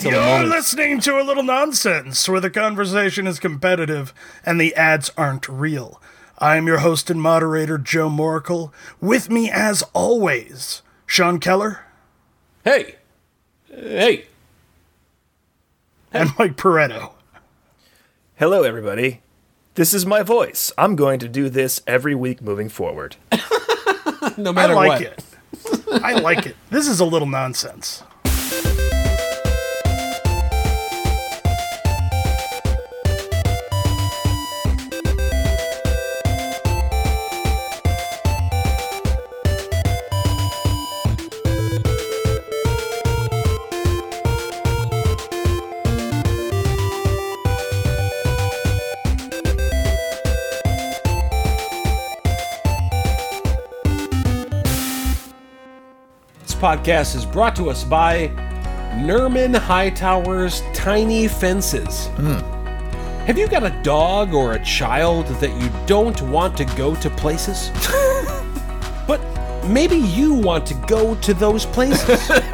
You're moment. listening to a little nonsense where the conversation is competitive and the ads aren't real. I am your host and moderator, Joe Moracle. With me, as always, Sean Keller Hey. Hey. and Mike Pareto. Hello, everybody. This is my voice. I'm going to do this every week moving forward. No matter what. I like what. it. I like it. This is a little nonsense. Podcast is brought to us by Nerman Hightower's Tiny Fences. Hmm. Have you got a dog or a child that you don't want to go to places? but maybe you want to go to those places.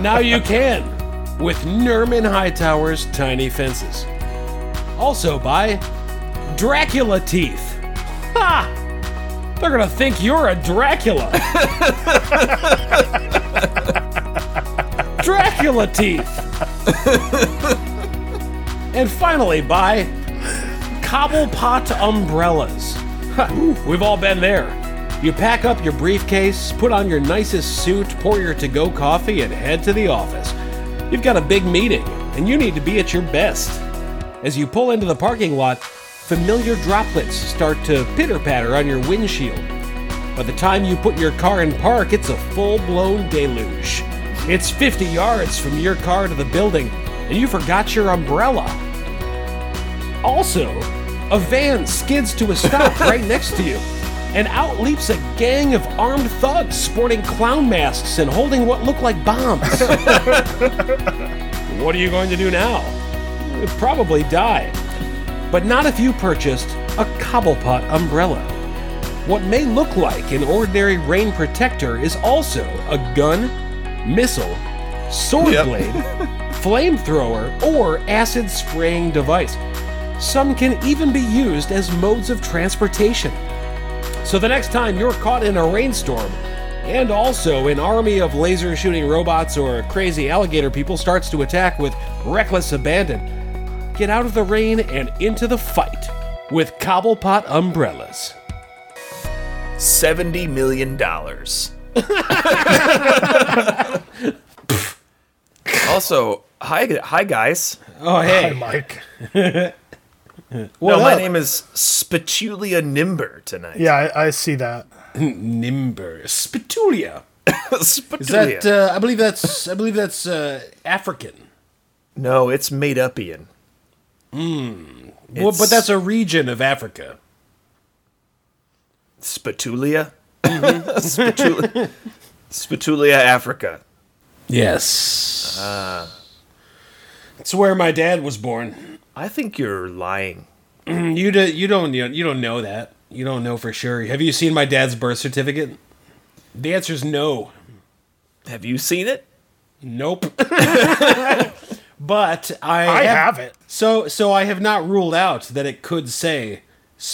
now you can with Nerman Hightower's Tiny Fences. Also by Dracula Teeth. Ha! They're gonna think you're a Dracula. Dracula teeth. and finally, by Cobblepot umbrellas. We've all been there. You pack up your briefcase, put on your nicest suit, pour your to go coffee, and head to the office. You've got a big meeting, and you need to be at your best. As you pull into the parking lot, familiar droplets start to pitter patter on your windshield. By the time you put your car in park, it's a full blown deluge. It's 50 yards from your car to the building, and you forgot your umbrella. Also, a van skids to a stop right next to you, and out leaps a gang of armed thugs sporting clown masks and holding what look like bombs. what are you going to do now? Probably die. But not if you purchased a Cobblepot umbrella. What may look like an ordinary rain protector is also a gun, missile, sword Yep. blade, flamethrower, or acid spraying device. Some can even be used as modes of transportation. So the next time you're caught in a rainstorm, and also an army of laser shooting robots or crazy alligator people starts to attack with reckless abandon, get out of the rain and into the fight with Cobblepot umbrellas. $70 million. also, hi, hi guys. Oh, hey. Hi, hey. Mike. no, my name is Spatulia Nimber tonight. Yeah, I, I see that. Nimber. Spitulia. Spatulia. Is that, uh, I believe that's, I believe that's, uh, African. no, it's made up Ian. Well, but that's a region of Africa. Spatulia? Mm-hmm. Spatulia. Spatulia, Africa. Yes. Ah. it's where my dad was born. I think you're lying. Mm, you do, you don't you don't know that. You don't know for sure. Have you seen my dad's birth certificate? The answer is no. Have you seen it? Nope. but I I have it. So so I have not ruled out that it could say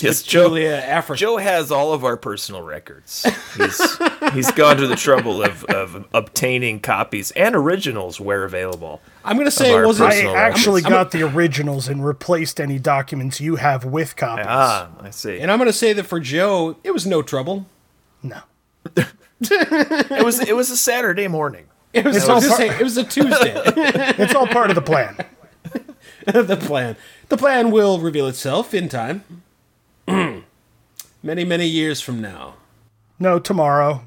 Yes, Joe- Spatulia Africa. Joe has all of our personal records. He's he's gone to the trouble of, of obtaining copies and originals where available. I'm gonna say of it wasn't I actually I'm- got the originals and replaced any documents you have with copies. Ah, I see. and I'm gonna say that for Joe, it was no trouble. no. It was it was a Saturday morning. It was, It's all gonna part- say, it was a Tuesday. It's all part of the plan. the plan. The plan will reveal itself in time. many, many years from now. No, tomorrow.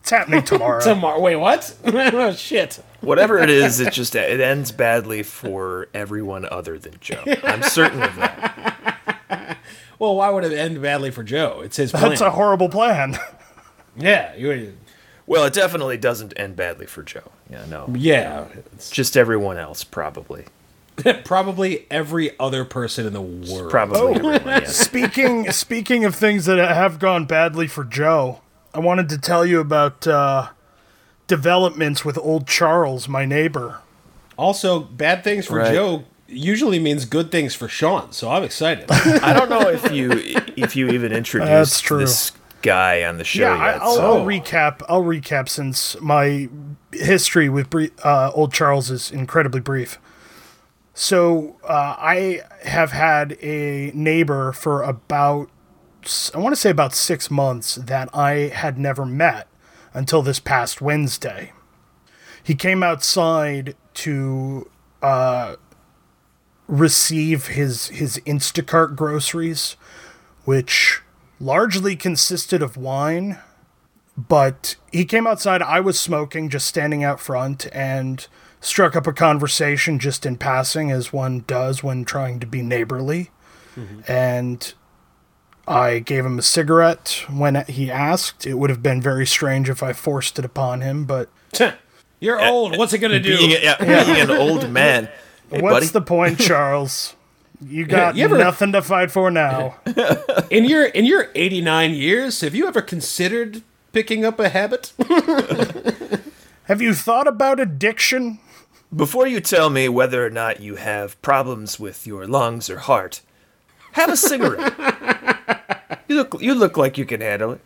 It's happening tomorrow. Tomorrow. Wait, what? oh, shit. Whatever it is, it just it ends badly for everyone other than Joe. I'm certain of that. Well, why would it end badly for Joe? It's his plan. That's a horrible plan. yeah, you, Well, it definitely doesn't end badly for Joe. Yeah, no. yeah. It's Just everyone else, probably. probably every other person in the world. Probably Oh. everyone, yeah. speaking speaking of things that have gone badly for Joe, I wanted to tell you about uh, developments with old Charles, my neighbor. Also, bad things for Right. Joe usually means good things for Sean. So I'm excited. I don't know if you if you even introduced That's true. this guy on the show Yeah, I, yet. I'll, so- I'll recap. I'll recap since my history with uh, Old Charles is incredibly brief. So uh, I have had a neighbor for about I want to say about six months that I had never met until this past Wednesday. He came outside to uh, receive his his Instacart groceries, which largely consisted of wine. But he came outside. I was smoking, just standing out front, and struck up a conversation just in passing, as one does when trying to be neighborly. Mm-hmm. And I gave him a cigarette when he asked. It would have been very strange if I forced it upon him, but You're eh, old. What's it gonna do? being, yeah, being an old man. Hey, what's buddy. the point, Charles? You got you ever- nothing to fight for now. In your in your 89 years, have you ever considered picking up a habit? Have you thought about addiction? Before you tell me whether or not you have problems with your lungs or heart, have a cigarette. you look you look like you can handle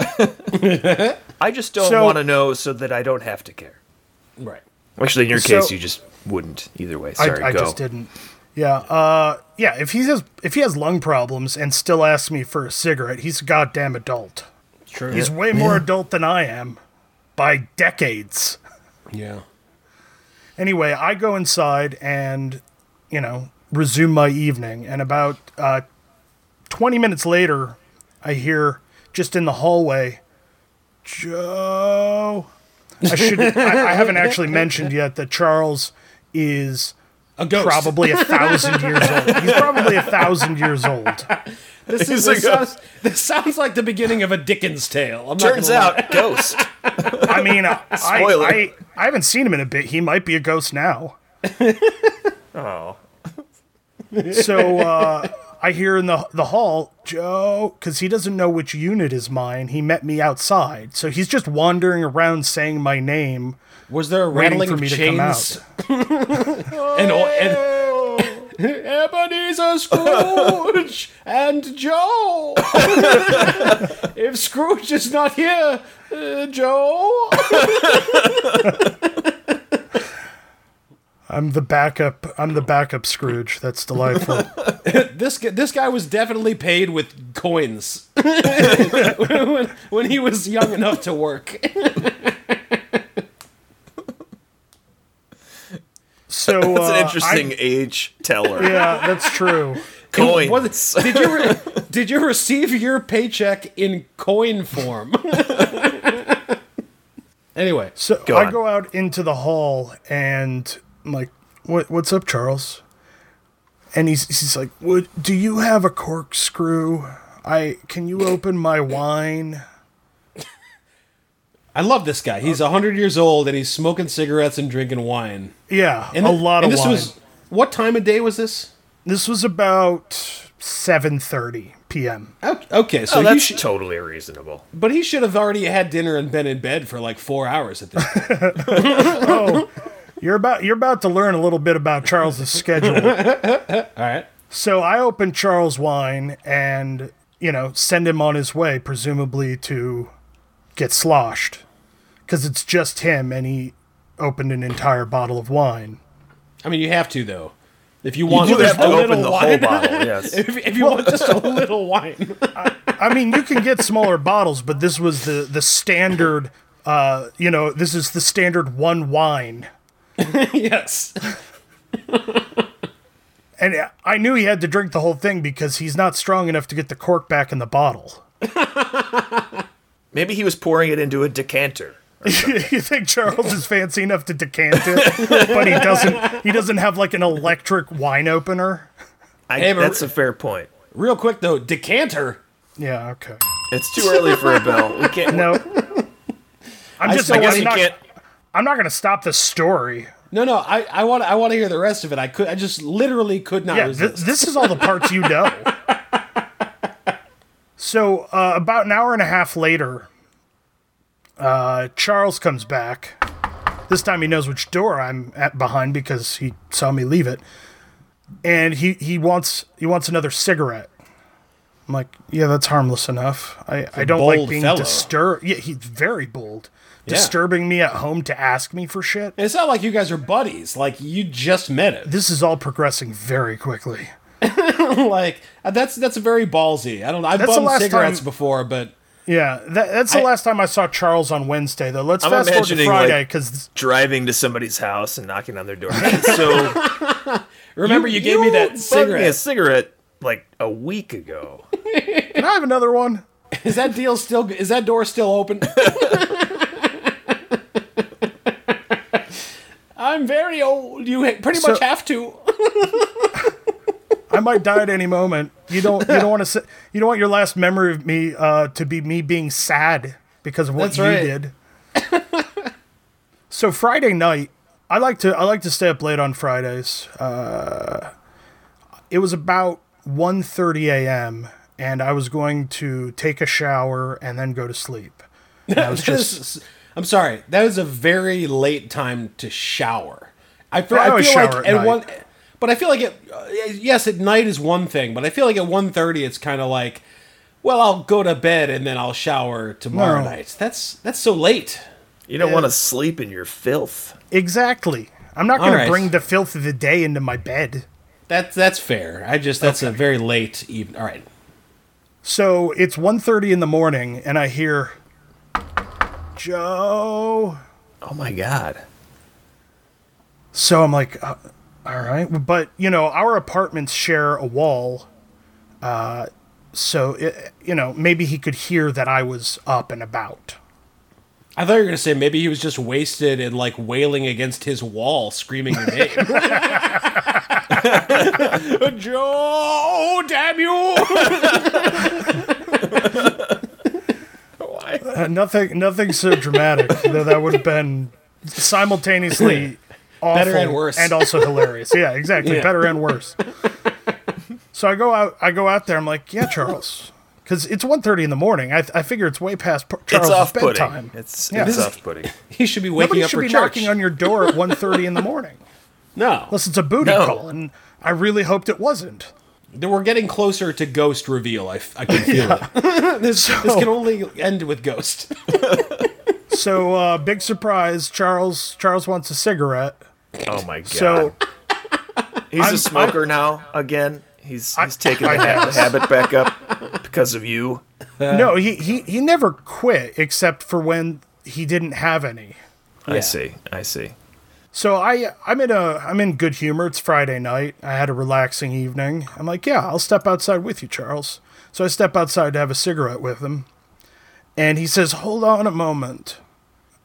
it. I just don't So- want to know so that I don't have to care. right. Actually, in your So- case, you just wouldn't either way. Sorry, I, I go. just didn't. Yeah, uh, yeah. If he has if he has lung problems and still asks me for a cigarette, he's a goddamn adult. True. He's way more adult than I am, by decades. yeah. Anyway, I go inside and, you know, resume my evening. And about uh, 20 minutes later, I hear just in the hallway, Joe. I should. I, I haven't actually mentioned yet that Charles is A ghost. probably a thousand years old. He's probably a thousand years old. This, is, a this, sounds, this sounds like the beginning of a Dickens tale. I'm Turns gonna lie. out, ghost. I mean, I, Spoiler. I, I haven't seen him in a bit. He might be a ghost now. Oh, So uh, I hear in the the hall, Joe, because he doesn't know which unit is mine. He met me outside, so he's just wandering around saying my name, Was there a waiting rattling for of me to come chains? out. and, and Ebenezer Scrooge and Joe. if Scrooge is not here, uh, Joe. I'm the backup. I'm the backup Scrooge. That's delightful. This gu- this guy was definitely paid with coins when, when he was young enough to work. So that's uh, an interesting I- age teller. yeah, that's true. Coins. Was- did you re- did you receive your paycheck in coin form? anyway, So Go I go out into the hall and I'm like, "What? What's up, Charles?" And he's he's like, "Would do you have a corkscrew? I can you open my wine?" I love this guy. He's hundred years old and he's smoking cigarettes and drinking wine. Yeah, And a th- lot and of this wine. was what time of day was this? This was about 7:30 p.m. Oh, Okay, so Oh, that's should, totally reasonable. but he should have already had dinner and been in bed for like four hours at this point. Oh, you're about you're about to learn a little bit about Charles's schedule. All right. So I open Charles wine and, you know, send him on his way, presumably to get sloshed. Because it's just him and he opened an entire bottle of wine. I mean, you have to though. If you want You just have to a little open the whole wine, bottle. Yes. if, if you want just a little wine, I mean, you can get smaller bottles, but this was the, the standard, uh, you know, this is the standard one wine. yes. And I knew he had to drink the whole thing because he's not strong enough to get the cork back in the bottle. Maybe he was pouring it into a decanter. you think Charles is fancy enough to decant it, but he doesn't. He doesn't have like an electric wine opener. I, Hey, that's a fair point. Real quick though, decanter. Yeah. Okay. It's too early for a bell. We can't. No. I'm just. I I'm, guess you not, can't. I'm not going to stop the story. No, no, I, I want, I want to hear the rest of it. I could, I just literally could not Yeah. Th- this is all the parts you know. So uh, about an hour and a half later, uh, Charles comes back, This time he knows which door I'm at behind because he saw me leave it. And he, he wants he wants another cigarette. I'm like, yeah, that's harmless enough. I, I don't like being fellow. disturbed. Yeah, he's very bold. Yeah. Disturbing me at home to ask me for shit. It's not like you guys are buddies. Like you just met him. This is all progressing very quickly. like that's that's very ballsy. I don't know. I've That's bummed cigarettes time- before, but Yeah, that, that's the I- last time I saw Charles on Wednesday, though. Let's I'm fast forward to imagining, Friday like- because Driving to somebody's house and knocking on their door. So remember you, gave me that cigarette. Me a cigarette like a week ago. can I have another one? Is that deal still? Is that door still open? I'm very old. You ha- pretty So- much have to. I might die at any moment. You don't. You don't want to. You don't want your last memory of me uh, to be me being sad because of what That's you right. did. so Friday night, I like to. I like to stay up late on Fridays. Uh, it was about 1.30 a.m. and I was going to take a shower and then go to sleep. And I was just. I'm sorry. That is a very late time to shower. I feel, I I feel like night. One, but I feel like it. Uh, yes, at night is one thing, but I feel like at 1.30 it's kind of like, well, I'll go to bed and then I'll shower tomorrow No. night. That's that's so late. You don't want to sleep in your filth. Exactly. I'm not going All to bring the filth of the day into my bed. That's that's fair. I just that's a very late evening. All right. So it's 1.30 in the morning, and I hear, Joe. Oh my god. So I'm like, uh, all right. But, you know, our apartments share a wall. Uh, so, it, you know, maybe he could hear that I was up and about. I thought you were gonna say maybe he was just wasted and like wailing against his wall, screaming your name. Joe, damn you! Uh, nothing, nothing so dramatic. that that would have been simultaneously awful Better and worse. and also hilarious. Yeah, exactly. Yeah. Better and worse. so I go out. I go out there. I'm like, yeah, Charles, because it's 1.30 in the morning. I, I figure it's way past P- It's bedtime. It's Yeah. it's off-putting. He should be waking Nobody up should for be church. knocking on your door at 1.30 in the morning. no, Unless it's a booty No. call, and I really hoped it wasn't. we're getting closer to ghost reveal. I, I can feel it. this, this can only end with ghost. So uh, big surprise, Charles. Charles wants a cigarette. Oh my god. So he's I'm- a smoker now again. He's he's taking I the, ha- the guess. habit back up because of you. no, he, he he never quit except for when he didn't have any. I Yeah. see. I see. So I I'm in a I'm in good humor. It's Friday night. I had a relaxing evening. I'm like, yeah, I'll step outside with you, Charles. So I step outside to have a cigarette with him, and he says, "Hold on a moment."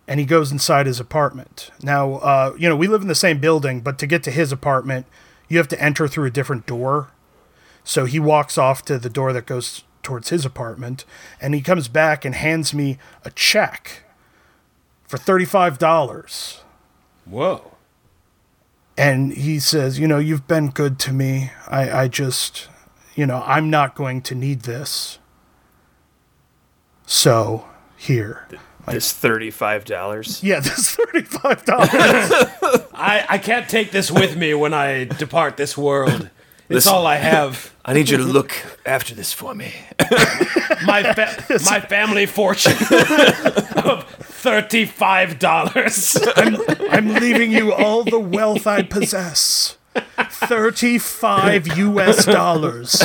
And he goes inside his apartment. Now, uh, you know, we live in the same building, but to get to his apartment, you have to enter through a different door. So he walks off to the door that goes towards his apartment, and he comes back and hands me a check for thirty-five dollars. Whoa. and he says, "You know, you've been good to me. I, I just, you know, I'm not going to need this. So here, This thirty-five dollars. yeah, this thirty-five dollars. I, I can't take this with me when I depart this world. It's Listen. all I have. I need you to look after this for me. My fa- my family fortune of thirty-five dollars. I'm leaving you all the wealth I possess. Thirty-five U.S. dollars.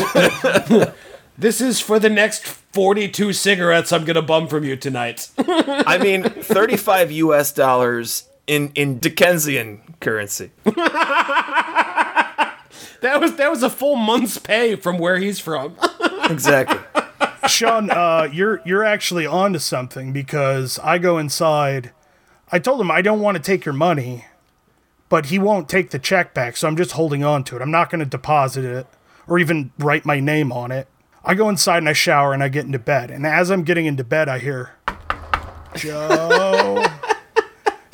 This is for the next forty-two cigarettes I'm gonna bum from you tonight. I mean, thirty-five U.S. dollars in in Dickensian currency. That was that was a full month's pay from where he's from. Exactly. Sean, uh, you're you're actually onto something because I go inside. I told him I don't want to take your money, but he won't take the check back, so I'm just holding on to it. I'm not going to deposit it or even write my name on it. I go inside and I shower and I get into bed. And as I'm getting into bed, I hear Joe.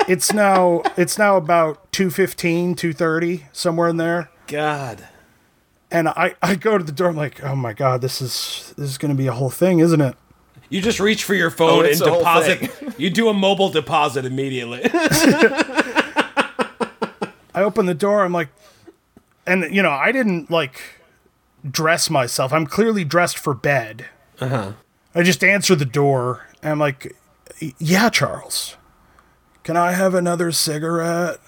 it's now it's now about 2:15, 2:30, somewhere in there. God. And I, I go to the door. I'm like, oh my god, this is this is going to be a whole thing, isn't it? You just reach for your phone Oh, and it's the whole deposit. You do a mobile deposit immediately. I open the door. I'm like, and you know, I didn't like dress myself. I'm clearly dressed for bed. Uh huh. I just answer the door, and I'm like, "Yeah, Charles, can I have another cigarette?"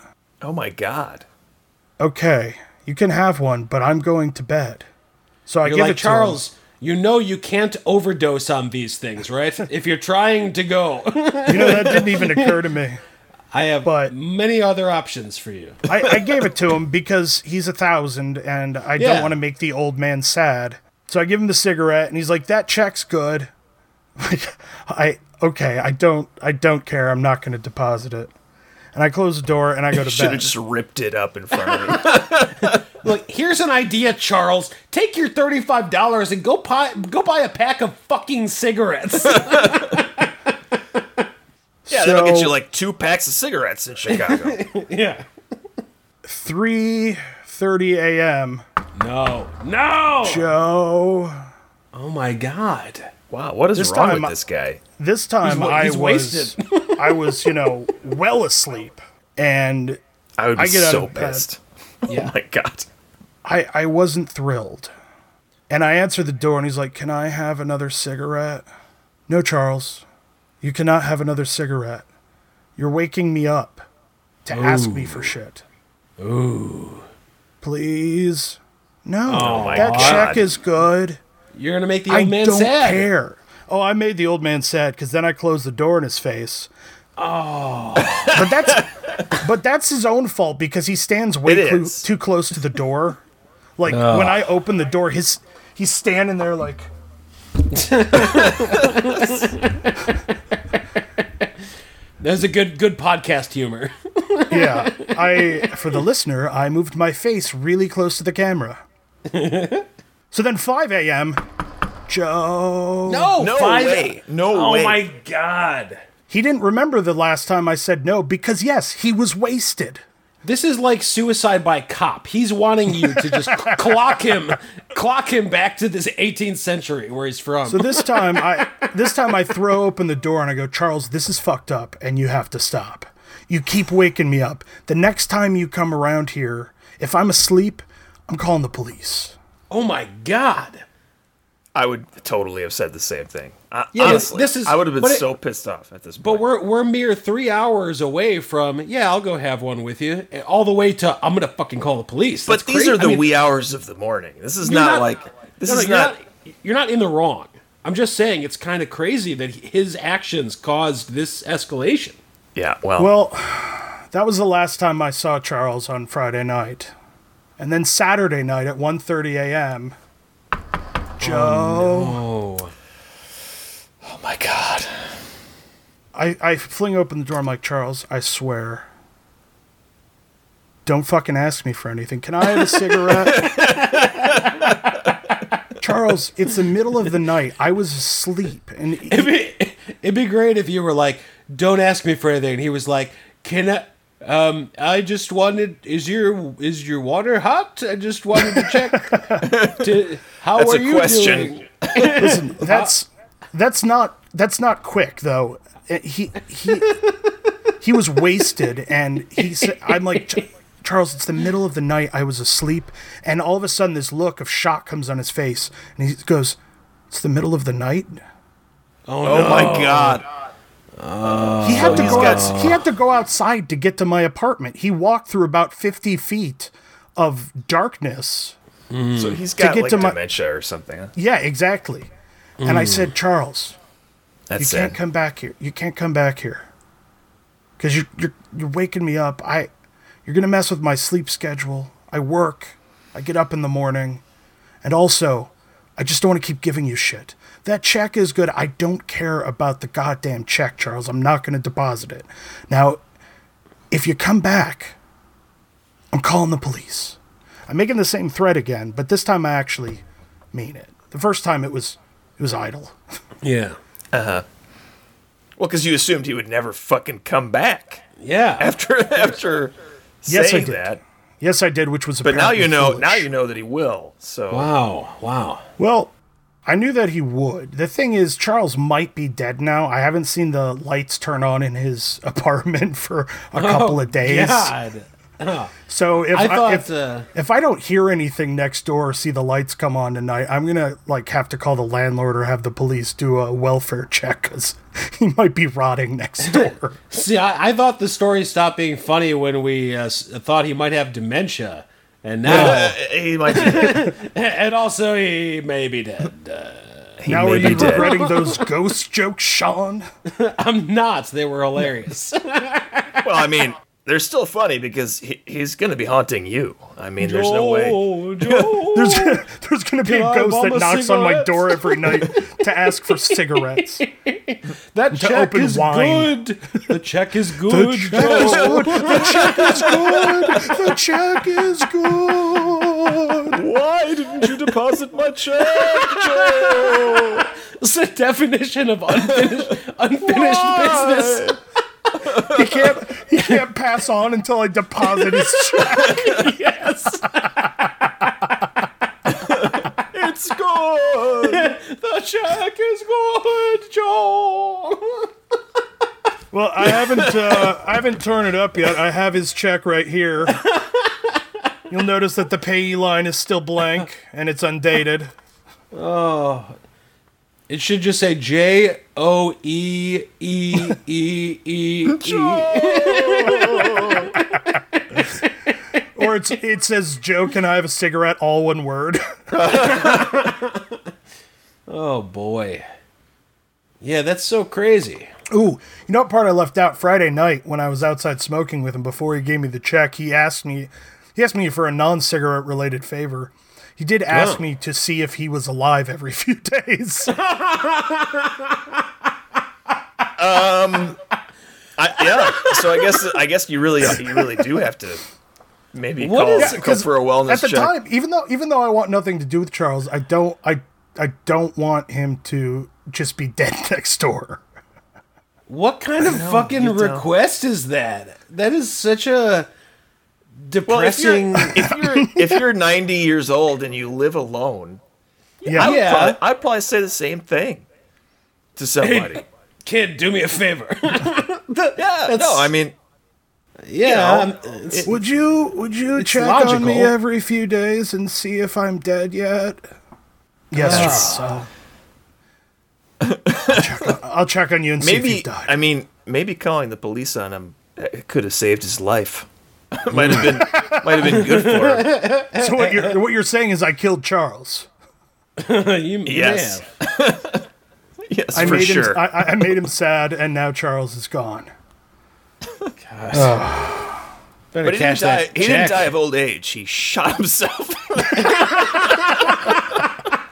Oh my god. Okay, you can have one, but I'm going to bed. So I You're give like it to him. Charles. You know you can't overdose on these things, right? if you're trying to go, You know that didn't even occur to me. I have But- many other options for you. I, I gave it to him because he's a thousand, and I Yeah. don't want to make the old man sad. So I give him the cigarette, and he's like, "That check's good." I okay, I don't, I don't care. I'm not going to deposit it. And I close the door and I go to bed. Should have just ripped it up in front of me. Look, here's an idea, Charles. Take your thirty-five dollars and go buy go buy a pack of fucking cigarettes. Yeah, that'll get you like two packs of cigarettes in Chicago. yeah. Three thirty a.m. No. No. Joe. Oh my god. wow, what is This wrong time with this guy? This time wa- I he's was, wasted. I was, you know, well asleep, and I would be I get so pissed. Oh yeah. Oh my god. I, I wasn't thrilled. And I answer the door, and he's like, Can I have another cigarette? No, Charles. You cannot have another cigarette. You're waking me up to ask me for shit. Ooh. Please? No. Oh that God. check is good. You're gonna make the I old man don't sad. care. Oh, I made the old man sad because then I closed the door in his face. Oh. But that's but that's his own fault because he stands way is. too close to the door. Like when I open the door, his he's standing there like That's a good good podcast humor. yeah. I for the listener, I moved my face really close to the camera. so then 5 a.m. Joe. No, No five- way. No oh way. my god. He didn't remember the last time I said no because yes, he was wasted. This is like suicide by cop. He's wanting you to just clock him, clock him back to this 18th century where he's from. So this time I this time I throw open the door and I go, Charles, this is fucked up and you have to stop. You keep waking me up. The next time you come around here, if I'm asleep, I'm calling the police. oh my god. I would totally have said the same thing. I, Yeah, honestly, this is- I would have been but it- so pissed off at this point. But we're we're mere three hours away from yeah, I'll go have one with you, all the way to I'm gonna fucking call the police. but these crazy. are the I mean, wee hours of the morning. This is you're not, like this no, no, is you're not, You're not in the wrong. I'm just saying it's kind of crazy that his actions caused this escalation. Yeah, well, Well, that was the last time I saw Charles on Friday night. And then Saturday night at 1:30 a.m. Joe, Oh, oh my god. I, I fling open the door. I'm like, Charles, I swear. Don't fucking ask me for anything. Can I have a cigarette? Charles, it's the middle of the night. I was asleep. And it'd be, it'd be great if you were like, "Don't ask me for anything." And he was like, "Can I?" Um, I just wanted. Is your is your water hot? I just wanted to check. to, how That's are a you question. doing? listen, that's that's not that's not quick though. Uh, He he he was wasted, and he said, "I'm like." Charles, it's the middle of the night. I was asleep, and all of a sudden, this look of shock comes on his face, and he goes, "It's the middle of the night." Oh, Oh no. my god. He had to go. got- Out, he had to go outside to get to my apartment. He walked through about fifty feet of darkness. So he's got to get like to my- dementia or something. Huh? Yeah, exactly. And I mm. said, Charles, That's you sad. can't come back here. You can't come back here because you're you're you're waking me up. I you're gonna mess with my sleep schedule. I work. I get up in the morning, and also, I just don't want to keep giving you shit. That check is good. I don't care about the goddamn check, Charles. I'm not gonna deposit it. Now, if you come back, I'm calling the police. I'm making the same threat again, but this time I actually mean it. The first time it was it was idle. Yeah, Uh huh. Well, because you assumed he would never fucking come back yeah. after after Yes, I saying did. that. Yes, I did, which was But now you know. foolish. Now you know that he will. So Wow, wow. Well, I knew that he would. The thing is, Charles might be dead now. I haven't seen the lights turn on in his apartment for a couple of days. God. Oh, So if I I, if, uh, if I don't hear anything next door or see the lights come on tonight, I'm gonna like have to call the landlord or have the police do a welfare check because he might be rotting next door. See, I, I thought the story stopped being funny when we uh, thought he might have dementia, and now, Uh, he might be. and also he may be dead. Uh, He now are you dead. regretting those ghost jokes, Sean? I'm not. They were hilarious. Well, I mean, they're still funny because he, he's going to be haunting you. I mean, there's no way. Joe, Joe. There's gonna, there's gonna be Can a I ghost that a knocks on my door every night to ask for cigarettes. that check open is wine. good. The check is good. check is good. The check is good. The check is good. Why didn't you deposit my check, Joe? It's the definition of unfinished, unfinished business. He can't. He can't pass on until I deposit his check. Yes. It's good. The check is good, Joe. Well, I haven't. Uh, I haven't torn it up yet. I have his check right here. You'll notice that the payee line is still blank and it's undated. It should just say J O E E E E E. Or it's it says Joe, can I have a cigarette? All one word. Oh boy. Yeah, that's so crazy. Ooh, you know what part I left out Friday night when I was outside smoking with him before he gave me the check? He asked me he asked me for a non-cigarette related favor. He did ask Oh. me to see if he was alive every few days. Um, I, yeah. So I guess I guess you really you really do have to maybe What call, is- call 'cause for a wellness check. At the check. time, even though even though I want nothing to do with Charles, I don't I I don't want him to just be dead next door. What kind of fucking you don't. request is that? That is such a well, if you're, depressing. if you're if you're 90 years old and you live alone, Yeah. I would Yeah. probably, I'd probably say the same thing to somebody. Kid, do me a favor. yeah. No, I mean, yeah, You know, um, it's- Would you would you It's check on me every few days and see if I'm dead yet? Yes, Charles. I'll, I'll check on, I'll check on you and see if you've died. I mean maybe calling the police on him uh, could have saved his life. might have been might have been good for him. so what you're what you're saying is I killed Charles. you may Yes. Yes, I for made sure. him I, I made him sad, and now Charles is gone. Better but he, didn't cash die, he didn't die of old age. He shot himself.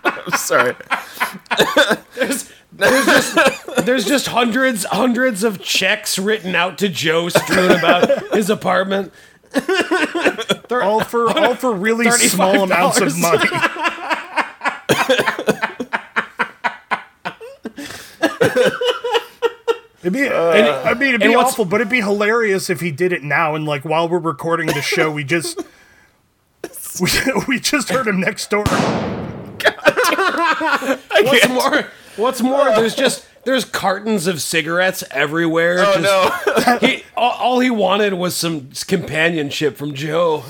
I'm sorry. There's just, There's just hundreds, hundreds of checks written out to Joe strewn about his apartment. All for all for really small amounts of money. It'd be, I mean, it'd be and what's- awful, but it'd be hilarious if he did it now. And like while we're recording the show, we just we, we just heard him next door. What's more? What's more? There's just there's cartons of cigarettes everywhere. Oh just, no. He all, all he wanted was some companionship from Joe.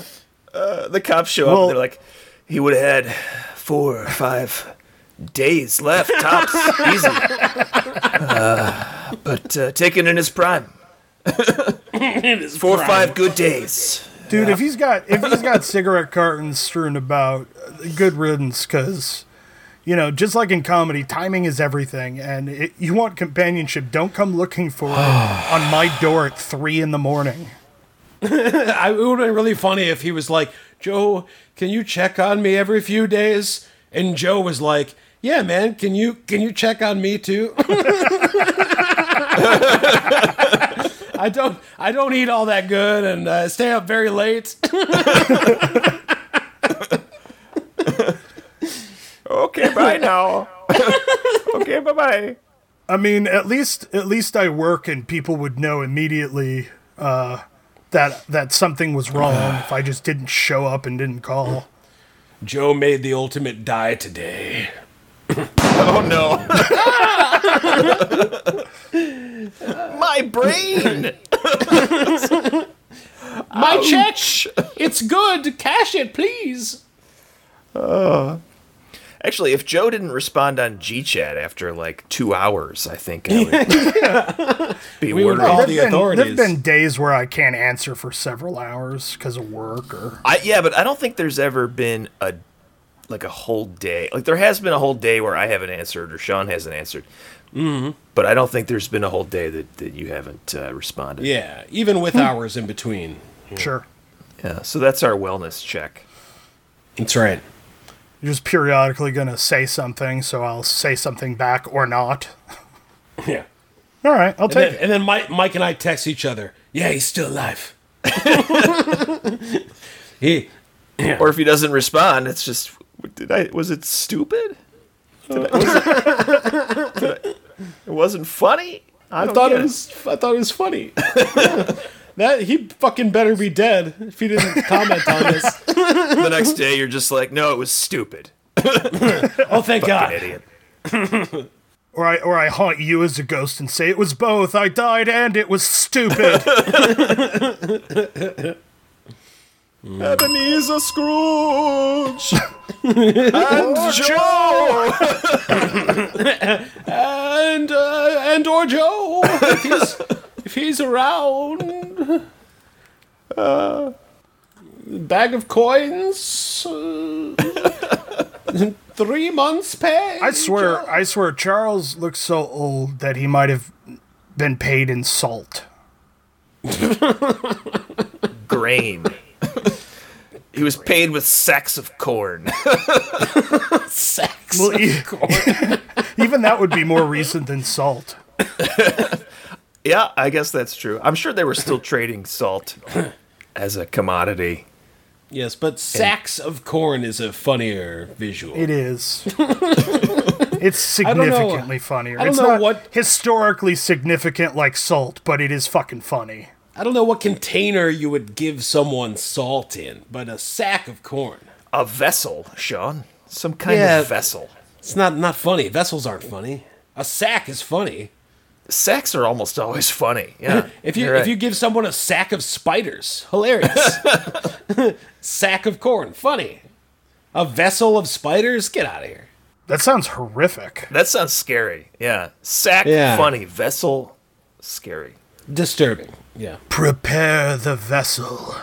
the cops show Well- up. They're like, he would have had four or five days left, tops, easy. Uh, but uh, taken in his prime, four or five good days. Dude, if he's got if he's got cigarette cartons strewn about, good riddance. Because you know, just like in comedy, timing is everything. And it, you want companionship, don't come looking for it on my door at three in the morning. I, it would have been really funny if he was like, Joe, can you check on me every few days? And Joe was like, Yeah, man, can you can you check on me too? I don't I don't eat all that good and uh, stay up very late. Okay, bye now. okay, bye bye. I mean, at least at least I work, and people would know immediately uh, that that something was wrong if I just didn't show up and didn't call. Joe made the ultimate die today. Oh no. My brain. My check! It's good! Cash it, please! Actually, if Joe didn't respond on GChat after like two hours, I think I would be We would worried. call There've the been, authorities. there've been days where I can't answer for several hours because of work or. I, yeah, but I don't think there's ever been a like a whole day. Like there has been a whole day where I haven't answered or Sean hasn't answered. Mm-hmm. But I don't think there's been a whole day that, that you haven't uh, responded. Yeah, even with hours in between. Sure. Yeah. So that's our wellness check. That's right. You're just periodically going to say something, so I'll say something back or not. Yeah. All right, I'll And take then, it. and then Mike, Mike and I text each other. Yeah, he's still alive. he, Or if he doesn't respond, it's just did I was it stupid? Did I, was it, did I- it wasn't funny. I, I thought get it was. I thought it was funny. that he fucking better be dead if he didn't comment on this. the next day you're just like, no, it was stupid. Oh, thank God. Idiot. Or I or I haunt you as a ghost and say it was both. I died and it was stupid. Ebenezer Scrooge and Joe. And uh, and or Joe, he's if he's around. Uh, bag of coins. Uh, three months pay. I swear, I swear, Charles looks so old that he might have been paid in salt. Grain. he was paid with sacks of corn. sacks Well, e- even that would be more recent than salt. yeah, I guess that's true. I'm sure they were still trading salt as a commodity. Yes, but sacks of corn is a funnier visual. It is. it's don't know- significantly funnier. I don't it's know not what- historically significant like salt, but it is fucking funny. I don't know what container you would give someone salt in, but a sack of corn. A vessel, Sean. Some kind Yeah. of vessel. It's not not funny. Vessels aren't funny. A sack is funny. Sacks are almost always funny. Yeah. If you you're if you give someone a sack of spiders, hilarious. sack of corn, funny. A vessel of spiders, get out of here. That sounds horrific. That sounds scary. Yeah. Sack, Yeah. funny. Vessel, scary. Disturbing. Yeah. Prepare the vessel.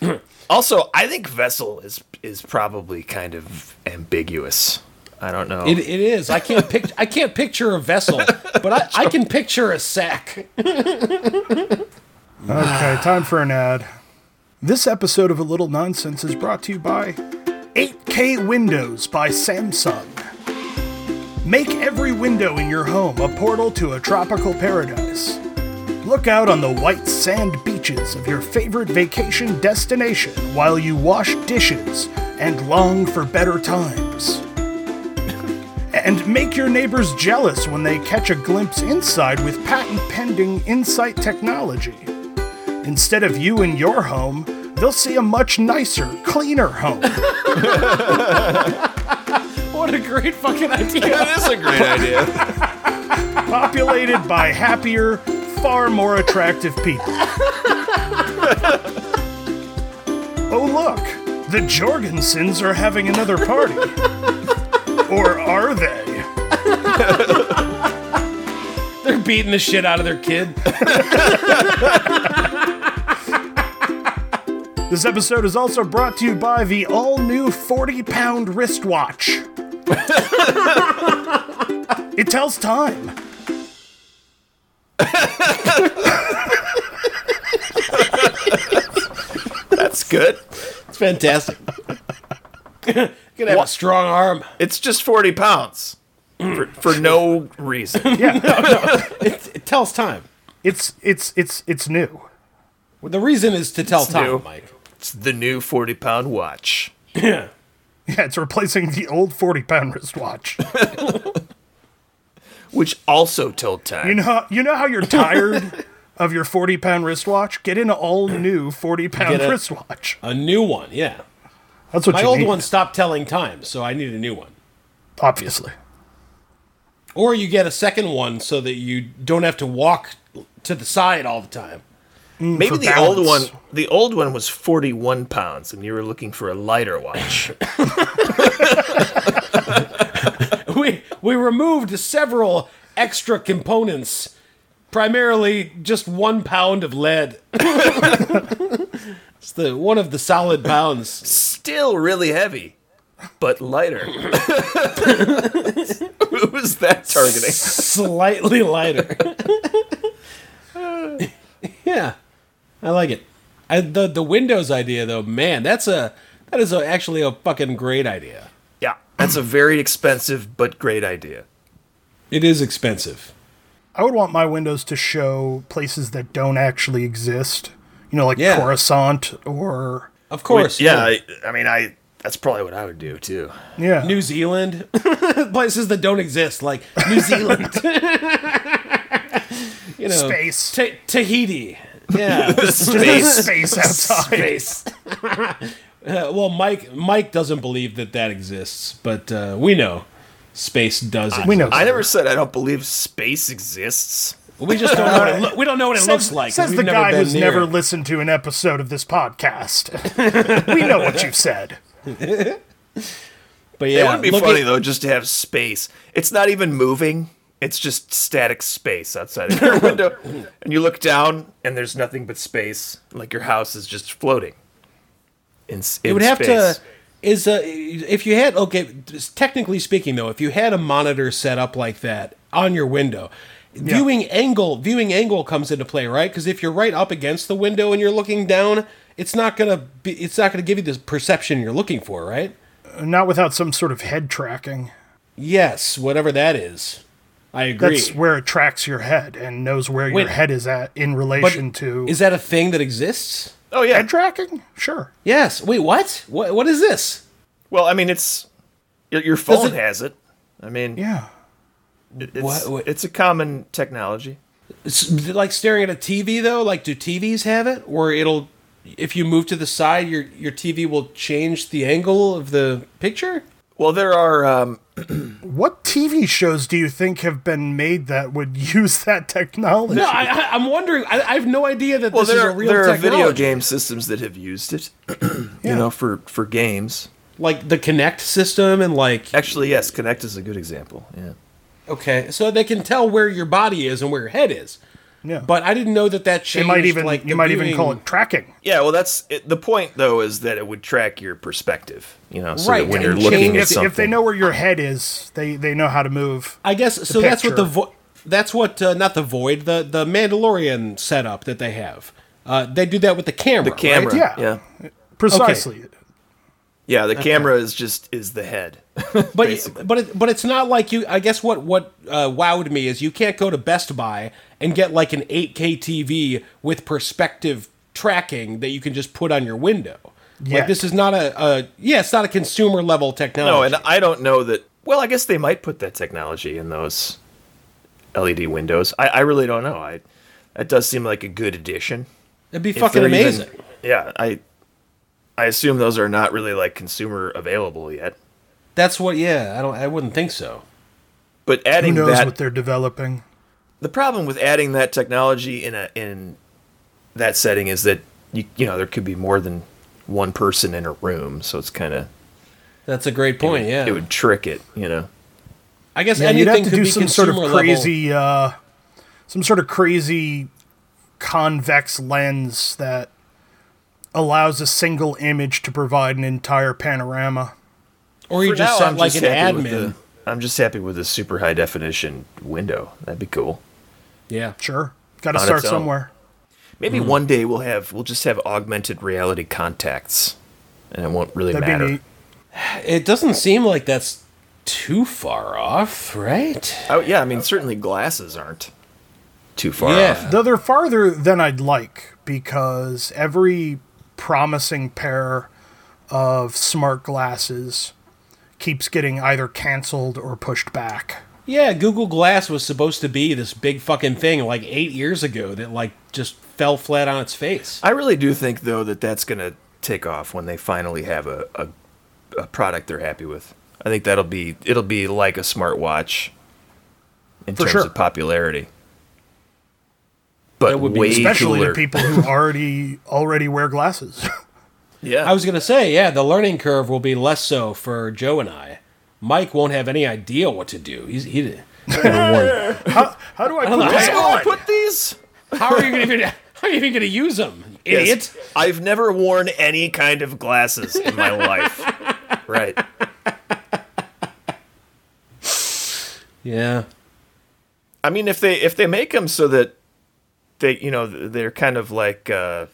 Also, I think vessel is is probably kind of ambiguous. I don't know. It, it is. I can't pic- I can't picture a vessel, but I, I can picture a sack. Okay, time for an ad. This episode of A Little Nonsense is brought to you by 8K Windows by Samsung. Make every window in your home a portal to a tropical paradise. Look out on the white sand beaches of your favorite vacation destination while you wash dishes and long for better times. And make your neighbors jealous when they catch a glimpse inside with patent pending Insight technology. Instead of you and your home, they'll see a much nicer, cleaner home. What a great fucking idea. that is a great idea. populated by happier, far more attractive people. oh, look, the Jorgensens are having another party. Or are they? They're beating the shit out of their kid. This episode is also brought to you by the all new 40 pound wristwatch. it tells time. That's good. It's fantastic. Gonna have a strong arm. It's just 40 pounds for, for no reason. It, it tells time. It's it's it's it's new. The reason is to tell time, new. Mike. It's the new 40 pound watch. Yeah. Yeah, it's replacing the old 40 pound wristwatch. Which also told time. You know, you know how you're tired of your 40 pound wristwatch? Get an all new 40 pound a- wristwatch. A new one, yeah. That's what My you old need. one stopped telling time, so I need a new one. obviously. Or you get a second one so that you don't have to walk to the side all the time. Mm, Maybe for the old one, the old one was forty-one pounds, and you were looking for a lighter watch. We we removed several extra components, primarily just one pound of lead. it's the one of the solid pounds. Still really heavy, but lighter. Who was that targeting? slightly lighter. yeah, I like it. I, the the Windows idea though, man, that's a that is a, actually a fucking great idea. Yeah, that's a very expensive but great idea. It is expensive. I would want my windows to show places that don't actually exist. You know, like Yeah. Coruscant or Of course, yeah, I, I mean, I that's probably what I would do too. yeah, New Zealand, places that don't exist, like New Zealand. you know, Space. Ta- Tahiti. Yeah, Space. space outside. space. Uh, well, Mike Mike doesn't believe that that exists, but uh, we know space does. Exist. We know. I never said I don't believe space exists. We just don't know what it lo- we don't know what it Says, looks like. 'cause says we've the never guy been who's near never listened to an episode of this podcast. we know what you've said. But yeah, it would be funny at- though just to have space. It's not even moving. It's just static space outside of your window, and you look down, and there's nothing but space. Like your house is just floating. In, s- It in would have to is uh, if you had okay, technically speaking though, if you had a monitor set up like that on your window, viewing angle viewing angle comes into play, right? Because if you're right up against the window and you're looking down, it's not gonna be it's not gonna give you the perception you're looking for, right? Not without some sort of head tracking. Yes, whatever that is. I agree. That's where it tracks your head and knows where Wait. your head is at in relation to is that a thing that exists? Oh yeah. head tracking. Sure. Yes. Wait, what? What what is this? Well, I mean, it's your, your phone it- has it. I mean, Yeah. it's, What- what- it's a common technology. It's like staring at a TV though. Like, do TVs have it, where it'll, if you move to the side, your your TV will change the angle of the picture? Well, there are. Um, What TV shows do you think have been made that would use that technology? No, I, I, I'm wondering. I, I have no idea that well, this is there, a real there are video game systems that have used it. You know, for for games. like the Kinect system, and like Actually, yes, Kinect is a good example. Yeah. okay, so they can tell where your body is and where your head is. Yeah. But I didn't know that that they changed. might even like you the might even call it tracking. Yeah, well, that's it, the point, though, is that it would track your perspective. You know, so Right, that when you're change- at If, something, if they know where your head is, they they know how to move. I guess so. That's what the picture. vo- that's what uh, not the void the the Mandalorian setup that they have. Uh, they do that with the camera. the camera, right? Yeah. yeah, Precisely. yeah, the camera is just is the head. But but it, but it's not like you. I guess what what uh, wowed me is you can't go to Best Buy and get like an 8K TV with perspective tracking that you can just put on your window. Like this is not a, a yeah, it's not a consumer level technology. No, and I don't know that. Well, I guess they might put that technology in those LED windows. I, I really don't know. I that does seem like a good addition. It'd be If fucking they're even- amazing. yeah, I I assume those are not really like consumer available yet. That's what. Yeah, I don't. I wouldn't think so. But adding Who knows that what they're developing? The problem with adding that technology in a in that setting is that you you know there could be more than one person in a room, so it's kind of That's a great point. Yeah, it would trick it, you know. I guess Yeah, you'd have to do some sort of crazy, uh, some sort of crazy convex lens that allows a single image to provide an entire panorama. or you For just now, set like an happy with admin. the- I'm just happy with the super high definition window. That'd be cool. Yeah, Sure, got to start somewhere. Maybe Hmm. one day we'll have we'll just have augmented reality contacts, and it won't really That'd matter. it doesn't seem like that's too far off, right? Oh yeah, I mean certainly glasses aren't too far Yeah. off. Though they're farther than I'd like because every promising pair of smart glasses keeps getting either canceled or pushed back. Yeah, Google Glass was supposed to be this big fucking thing like eight years ago that like just fell flat on its face. I really do think though that that's gonna take off when they finally have a a, a product they're happy with. I think that'll be it'll be like a smartwatch in For terms sure. of popularity. But That would be Especially cooler. to people who already already wear glasses. Yeah, I was gonna say, yeah, the learning curve will be less so for Joe and I. Mike won't have any idea what to do. He's he. he's how, how do I put know. this How I on? put these? How are you gonna even? How are you even gonna use them, idiot? Yes, I've never worn any kind of glasses in my life. Right. Yeah. I mean, if they if they make them so that they you know they're kind of like uh,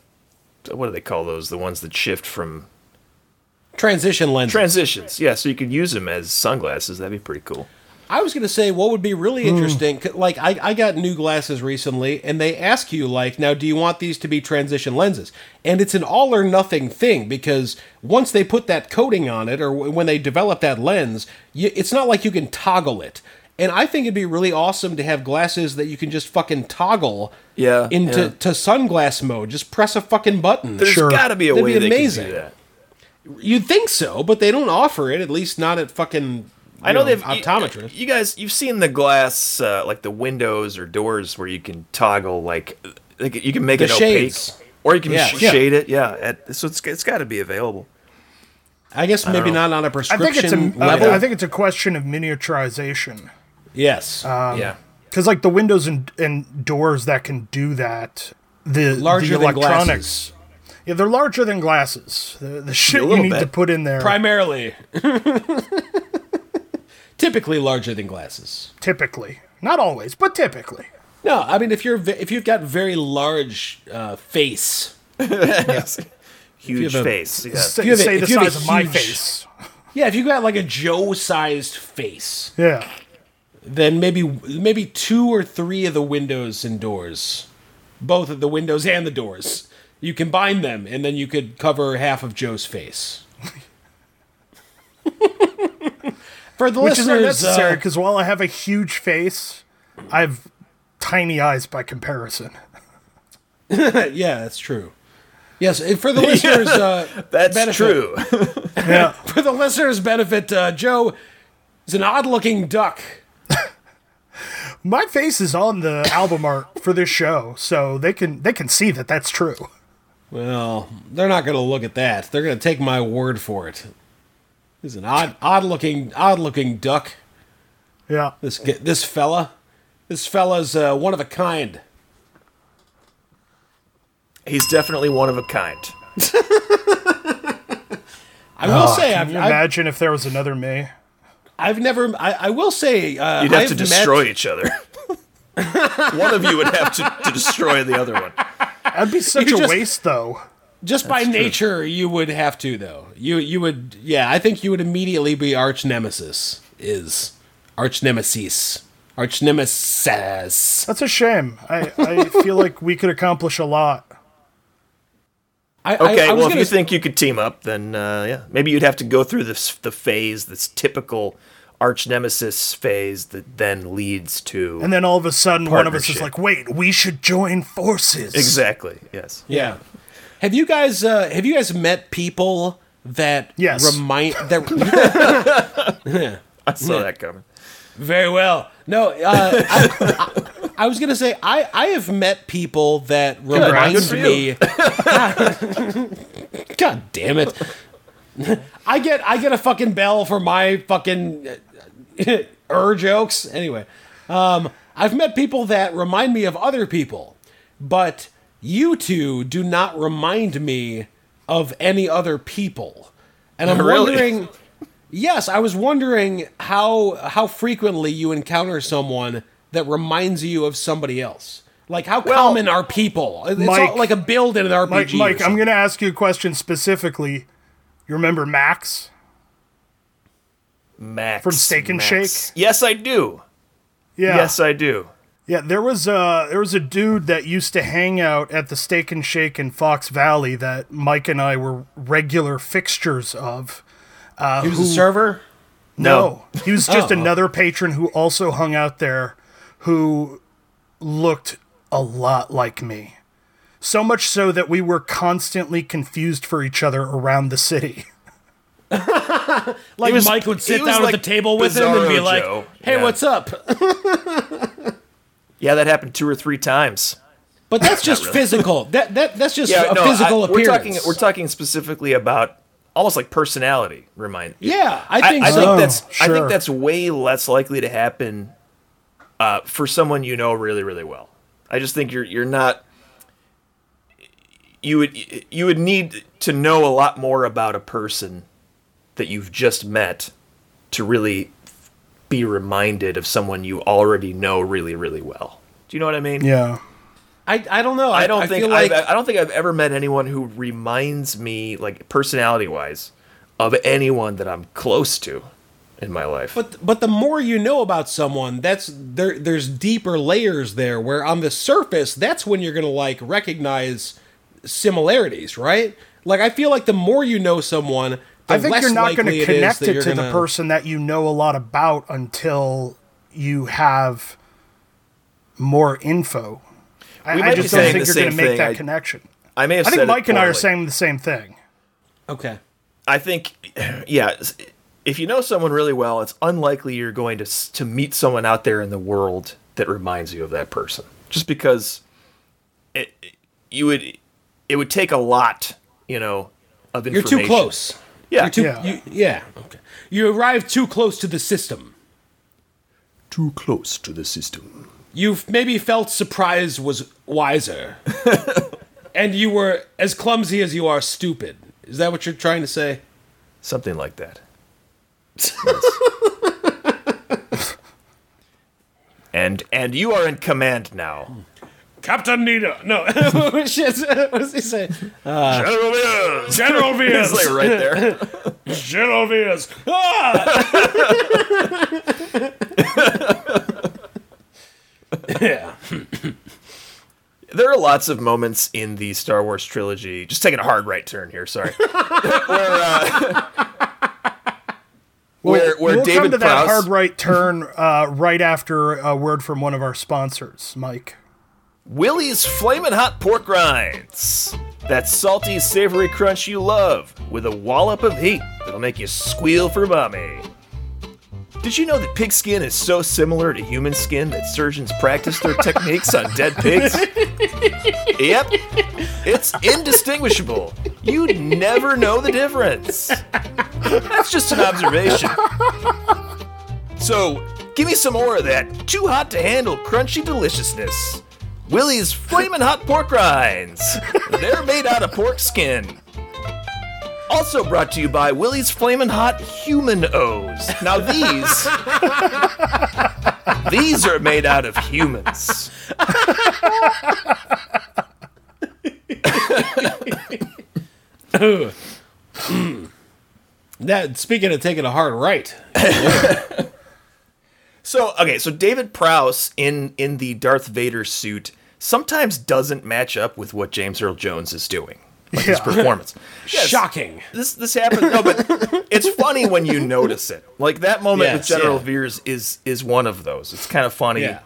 what do they call those? The ones that shift from Transition lenses. transitions. Yeah, so you could use them as sunglasses. That'd be pretty cool. I was gonna say what would be really interesting. 'cause, Like I, I got new glasses recently, and they ask you like, now do you want these to be transition lenses? And it's an all or nothing thing because once they put that coating on it, or w- when they develop that lens, you, it's not like you can toggle it. And I think it'd be really awesome to have glasses that you can just fucking toggle Yeah, into yeah. to sunglass mode. Just press a fucking button. There's Sure. got to be a That'd way be they amazing. can do that. You'd think so, but they don't offer it. At least not at fucking. I know you they've optometrists. You, you guys, you've seen the glass, uh, like the windows or doors where you can toggle, like, like you can make The it shades. opaque, or you can Yeah. sh- Yeah. shade it. Yeah, at, so it's it's got to be available. I guess maybe know. not on a I prescription think it's a. level. I think it's a question of miniaturization. yes. yeah, Because like the windows and, and doors that can do that, the Larger the than electronics, glasses. Yeah, they're larger than glasses. The, the shit you little need to put in there, Primarily. typically larger than glasses. typically, not always, but typically. No, I mean if you're if you've got very large uh, face, huge have a- face. Yeah. Say, you have a- say the you have a size of my face. yeah, if you got like a Joe-sized face, Yeah, then maybe maybe two or three of the windows and doors, both of the windows and the doors, you combine them, and then you could cover half of Joe's face. For the which is listeners, unnecessary uh, because while I have a huge face, I have tiny eyes by comparison. yeah, that's true. Yes, for the listeners, uh, That's benefit- true. Yeah, For the listeners' benefit, uh, Joe is an odd-looking duck. my face is on the album art for this show, so they can they can see that that's true. Well, they're not going to look at that. They're going to take my word for it. He's an odd, odd-looking, odd-looking duck. Yeah, This g- this fella, this fella's uh, one of a kind. He's definitely one of a kind. I will say, can I've, you I've, imagine if there was another me? I've never. I, I will say, uh, You'd have I've to met- destroy each other. one of you would have to, to destroy the other one. That'd be such You a just- waste, though. Just by nature, you would have to, though. You you would, yeah. I think you would immediately be arch nemesis. Is arch nemesis, arch nemesis. That's a shame. I, I feel like we could accomplish a lot. I, Okay, I, I well, if gonna you think you could team up, then uh, yeah, maybe you'd have to go through this the phase, this typical arch nemesis phase that then leads to And then all of a sudden, one of us is like, "Wait, we should join forces." exactly yes. Yeah. Have you guys uh, have you guys met people that Yes. remind that I saw that coming. very well? No, uh, I, I, I was gonna say I I have met people that remind good for me. God damn it! I get I get a fucking bell for my fucking er jokes. Anyway, um, I've met people that remind me of other people, but you two do not remind me of any other people, and I'm Really? wondering. Yes, I was wondering how how frequently you encounter someone that reminds you of somebody else. Like how common are people? It's Mike- like a build in an RPG. Mike, Mike, I'm going to ask you a question specifically. You remember Max? Max From Steak and Max. Shake? Yes, I do. Yeah. Yes, I do. Yeah, there was a there was a dude that used to hang out at the Steak and Shake in Fox Valley that Mike and I were regular fixtures of. Uh, he was a server. No, he was just Oh. another patron who also hung out there, who looked a lot like me. So much so that we were constantly confused for each other around the city. Like was- Mike would sit down like at the table with him and be Bizarro like, "Hey, Yeah. what's up?" Yeah, that happened two or three times. But that's just physical. That that that's just Yeah, a no, physical I, we're appearance. talking we're talking specifically about almost like personality. Remind. Yeah, I I, think I so. think Oh, that's I think that's way less likely to happen uh, for someone you know really really well. I just think you're you're not. You would you would need to know a lot more about a person that you've just met to really be reminded of someone you already know really really well. Do you know what I mean? Yeah. I, I don't know. I don't think feel like I've, I don't think I've ever met anyone who reminds me, like personality wise, of anyone that I'm close to in my life. But but the more you know about someone, that's there. There's deeper layers there. Where on the surface, that's when you're gonna like recognize similarities, right? Like I feel like the more you know someone, the I think you're not going to connect it to the person that you know a lot about until you have more info. I, I just don't think you're going to make thing. that I- connection. I may have I think Mike and I are saying the same thing. Okay. I think, yeah, if you know someone really well, it's unlikely you're going to to meet someone out there in the world that reminds you of that person. Just because it, you would, it would take a lot, you know, of information. You're too close. Yeah, You're too, Yeah. You, yeah. Okay. You arrive too close to the system. too close to the system. You've maybe felt surprise was wiser. and you were as clumsy as you are stupid. Is that what you're trying to say? Something like that. and and you are in command now. Captain Nina. No. Shit. what does he say? General Mills. General Veers. It's like right there. General Veers. Ah! yeah. There are lots of moments in the Star Wars trilogy. Just taking a hard right turn here. Sorry. where uh, where, where we'll David come to that hard right turn uh, right after a word from one of our sponsors, Mike. Willie's Flamin' Hot Pork Rinds. That salty, savory crunch you love, with a wallop of heat that'll make you squeal for mommy. Did you know that pig skin is so similar to human skin that surgeons practice their techniques on dead pigs? yep, it's indistinguishable. You'd never know the difference. That's just an observation. So, give me some more of that too hot to handle crunchy deliciousness. Willie's Flamin' Hot Pork Rinds. They're made out of pork skin. Also brought to you by Willie's Flamin' Hot Human O's. Now these, these are made out of humans. That speaking of taking a hard right. So okay, so David Prowse in in the Darth Vader suit sometimes doesn't match up with what James Earl Jones is doing, like his performance. Yes, Shocking. This this happens. No, but it's funny when you notice it. Like that moment with General yeah. Veers is is one of those. It's kind of funny Yeah.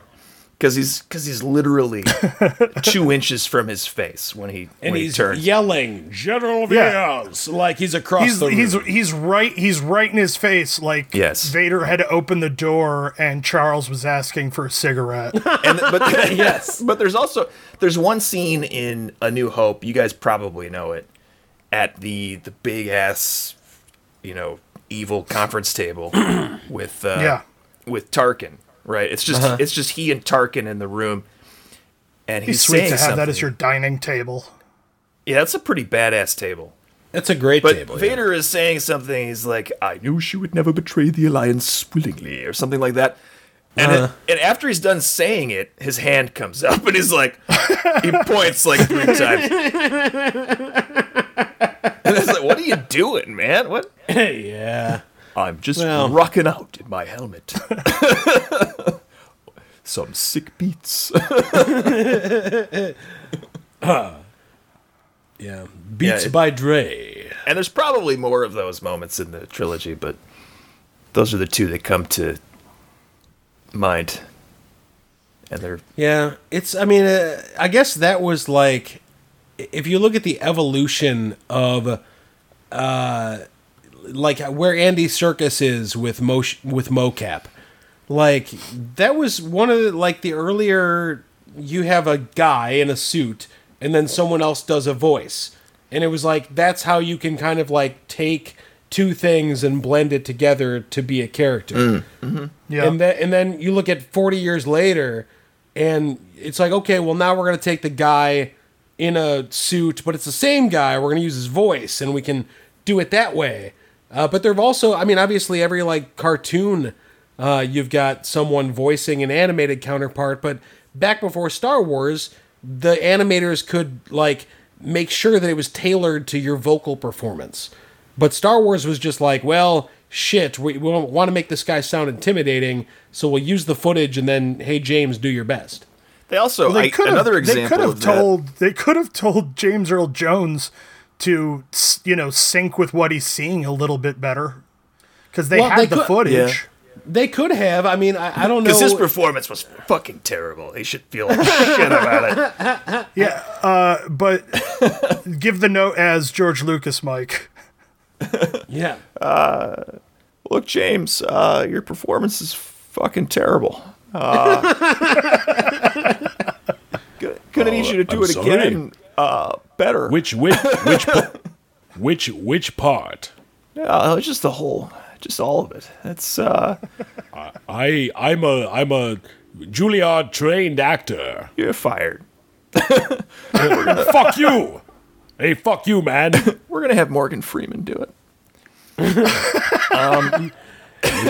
Because he's because he's literally two inches from his face when he And when he he's turns. yelling, General Yeah. Like he's across He's the room. he's he's right he's right in his face like Yes. Vader had to open the door and Charles was asking for a cigarette. and but Yes. but there's also there's one scene in A New Hope. You guys probably know it at the the big ass, you know, evil conference table with uh, Yeah. with Tarkin. Right. It's just it's just he and Tarkin in the room, and he's He's sweet saying to have that as your dining table. Yeah, that's a pretty badass table. That's a great But table. yeah. Vader is saying something. He's like, "I knew she would never betray the alliance willingly," or something like that. And Uh-huh. it, and after he's done saying it, his hand comes up and he's like, he points like three times. and it's like, "What are you doing, man? What?" yeah. I'm just Well- rocking out in my helmet. Some sick beats. Yeah. Beats it- by Dre. And there's probably more of those moments in the trilogy, but those are the two that come to mind. And they're Yeah, it's. I mean, uh, I guess that was like, if you look at the evolution of, uh, like where Andy Serkis is with mo with mocap. Like that was one of the, like the earlier you have a guy in a suit and then someone else does a voice. And it was like that's how you can kind of like take two things and blend it together to be a character. Mm, mm-hmm. Yeah. And then and then you look at 40 years later and it's like okay, well now we're going to take the guy in a suit, but it's the same guy. We're going to use his voice and we can do it that way. Uh, but there've also, I mean, obviously every like cartoon, uh, you've got someone voicing an animated counterpart. But back before Star Wars, the animators could like make sure that it was tailored to your vocal performance. But Star Wars was just like, well, shit, we, we want to make this guy sound intimidating, so we'll use the footage and then, hey James, do your best. They also they I, could another have, they could have of that- told they could have told James Earl Jones to you know sync with what he's seeing a little bit better because they Well, had they the could- footage. Yeah. They could have. I mean, I, I don't know. Because his performance was fucking terrible. He should feel like shit about it. Yeah, uh, but give the note as George Lucas, Mike. yeah. Look, James, uh, your performance is fucking terrible. Uh, gonna, gonna need you to do I'm it sorry. again. Uh, better. Which which which pa- which which part? Uh, just the whole, just all of it. It's uh, I I'm a I'm a Juilliard trained actor. you're fired. fuck you. Hey, fuck you, man. We're gonna have Morgan Freeman do it. You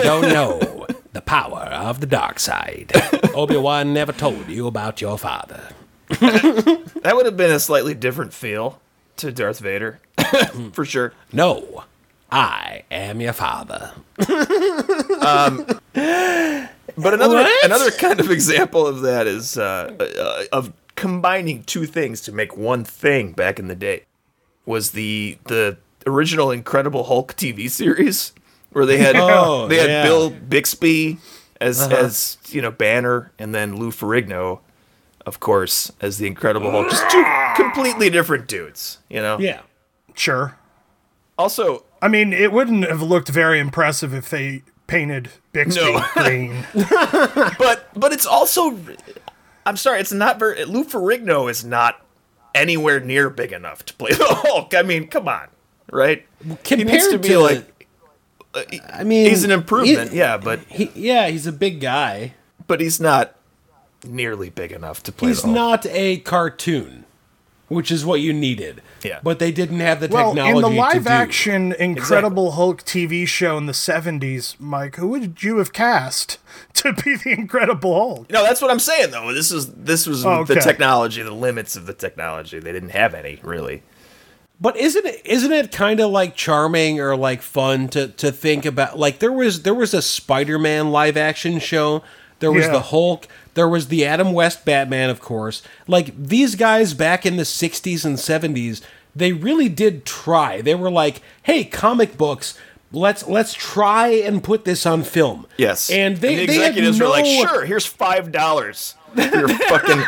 don't know the power of the dark side. Obi Wan never told you about your father. That would have been a slightly different feel to Darth Vader, for sure. No, I am your father. But another What? another kind of example of that is uh, uh, of combining two things to make one thing back in the day was the the original Incredible Hulk TV series where they had Oh, they had yeah. Bill Bixby as as you know Banner and then Lou Ferrigno of course as the Incredible Hulk just two completely different dudes you know Yeah. Sure. also I mean, it wouldn't have looked very impressive if they painted Bixby No. green. but but it's also I'm sorry, it's not very Lou Ferrigno is not anywhere near big enough to play the Hulk. I mean, come on, right? he needs to Compared be to- like I mean, he's an improvement, he- yeah, but He, yeah, he's a big guy. but he's not nearly big enough to play He's the not a cartoon, which is what you needed. Yeah. But they didn't have the Well, technology in the live-action Incredible Hulk TV show in the 70s, Mike, who would you have cast to be the Incredible Hulk? No, that's what I'm saying though. This is this was Oh, the technology, the limits of the technology. They didn't have any really. But isn't it isn't it kind of like charming or like fun to to think about? Like there was there was a Spider-Man live action show. There was Yeah. the Hulk. There was the Adam West Batman, of course. Like these guys back in the '60s and '70s, they really did try. They were like, "Hey, comic books." Let's let's try and put this on film. Yes, and they the they had executives were like, no- "Sure, here's five dollars for your fucking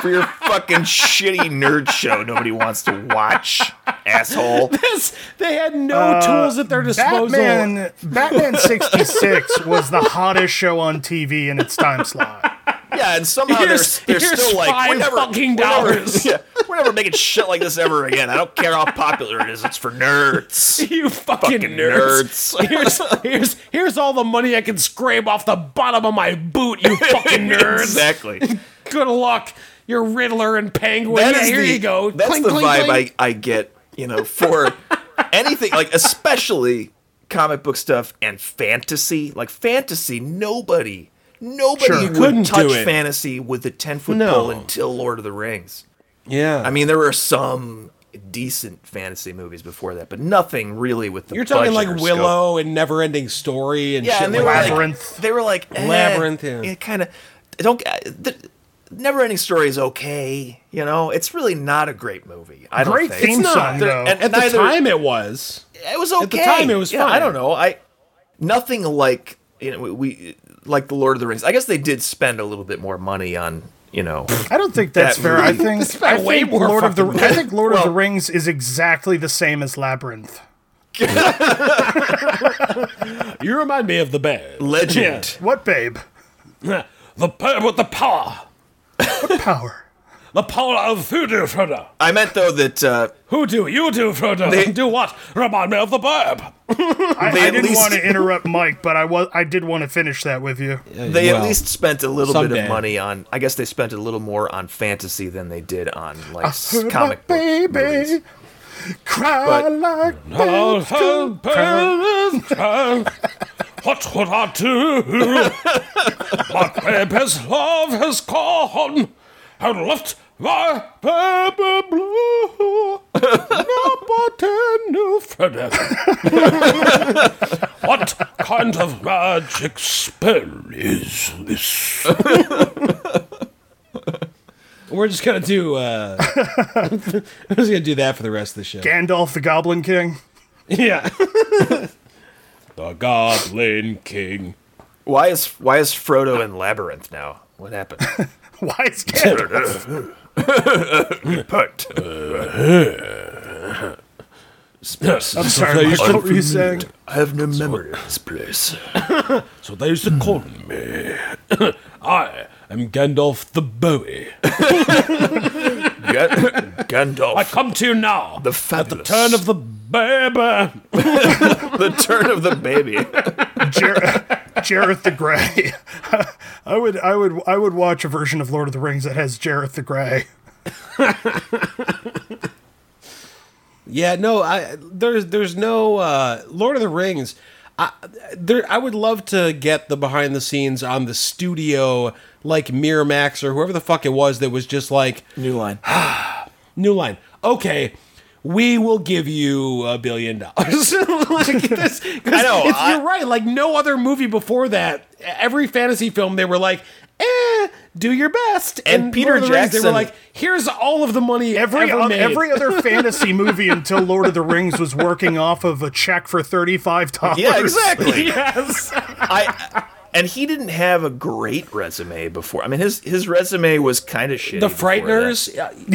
for your fucking shitty nerd show nobody wants to watch, asshole." This, they had no uh, tools at their disposal. Batman, Batman 66 was the hottest show on TV in its time slot. Yeah, and somehow they're, they're here's still like, we're never, fucking we're never- dollars." yeah, we're never making shit like this ever again. I don't care how popular it is. It's for nerds. You fucking, Fucking nerds. nerds. here's here's here's all the money I can scrape off the bottom of my boot, you fucking nerds. exactly. Good luck. You're Riddler and Penguin. Yeah, here the, you go. That's Clink, the vibe. I, I get, you know, for anything like especially comic book stuff and fantasy. Like fantasy, nobody nobody Sure. would Couldn't touch do it. fantasy with a ten foot No. pole until Lord of the Rings. Yeah. I mean, there were some decent fantasy movies before that, but nothing really with the you're talking like or scope. Willow and Never Ending Story and Yeah, shit and they like were that. like, Labyrinth. they were like eh, Labyrinth, yeah. It kind of don't. uh, The, Never Ending Story is okay. You know, it's really not a great movie. I don't Great think. theme It's not. song, though. and- At the time, it was. it was okay. At the time, it was yeah, I don't know. I nothing like you know we like the Lord of the Rings. I guess they did spend a little bit more money on you know. I don't think that's That fair. I think spent I way think more Lord of the fucking I think Lord of the Rings is exactly the same as Labyrinth. You remind me of the bear. Legend. What babe? The bear with the power. What power? The power of voodoo, Frodo. I meant though that uh, Who do you do, Frodo? They- do what? Remind me of the bear. I, I didn't least- want to interrupt Mike, but I was I did want to finish that with you. they Well, at least spent a little bit of money on. I guess they spent a little more on fantasy than they did on like s- comic book baby, movies. cry But- like babes oh, cry. baby, What would I do? My baby's love has gone and left my baby blue. Nobody knew Frodo. what kind of magic spell is this? We're just gonna do. Uh, we're just gonna do that for the rest of the show. Gandalf the Goblin King. Yeah. the Goblin King. Why is why is Frodo in Labyrinth now? What happened? Why is Gandalf? But I'm sorry, Mike, what were you saying? I have no memory of this place. So they used to call me. I am Gandalf the Bowie. Ga- Gandalf. I come to you now. The at the fabulous. turn of the baby. the turn of the baby. Jar- Jareth the Grey. I would, I would, I would watch a version of Lord of the Rings that has Jareth the Grey. Yeah, no, I there's there's no uh, Lord of the Rings. I, there, I would love to get the behind the scenes on the studio, like Miramax or whoever the fuck it was that was just like New line. New line. Okay, we will give you a billion dollars. like this, I know, I- you're right. Like no other movie before that, every fantasy film they were like, "Eh, do your best." And Peter Lord of Rings, they were like, "Here's all of the money Every ever oth- made." every other fantasy movie until Lord of the Rings was working off of a check for thirty five dollars. Yeah, exactly. yes. I and he didn't have a great resume before. I mean, his his resume was kind of shitty. The before that. Frighteners.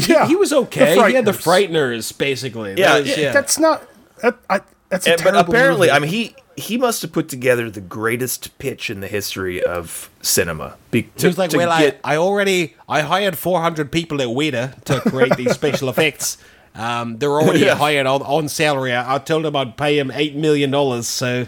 he- Yeah, he, was the okay. He had the Frighteners. Frighteners, basically. That Yeah, was- yeah, That's not. That, I, that's a And- but terrible apparently, movie. I mean, he he must have put together the greatest pitch in the history of cinema. Be, to, He was like, to well, get, I, I already I hired 400 people at Weta to create these special effects. Um, they're already Yeah. hired on, on salary. I, I told them I'd pay him eight million dollars. So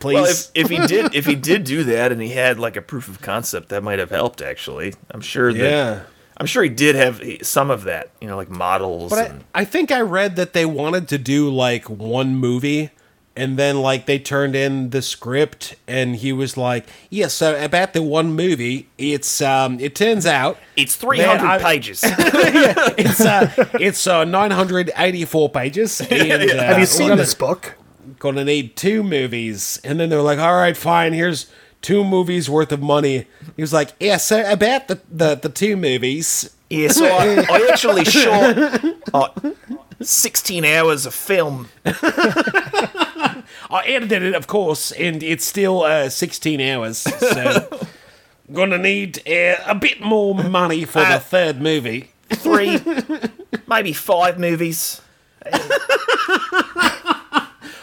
please, well, if, if he did if he did do that and he had like a proof of concept, that might have helped. Actually, I'm sure that yeah. I'm sure he did have some of that. You know, like models. But I, and, I think I read that they wanted to do like one movie. And then, like, they turned in the script, and he was like, "Yeah, so about the one movie, it's um, it turns out it's 300 Man, I- pages. it's uh, it's uh, 984 pages. And, uh, Have you seen gonna- this book? Gonna need two movies. And then they're like, all right, fine, here's two movies worth of money. He was like, yeah, so about the, the, the two movies. yeah, so I, I actually shot uh, 16 hours of film. I edited it, of course, and it's still uh, 16 hours. So gonna need uh, a bit more money for Uh, the third movie. Three, maybe five movies.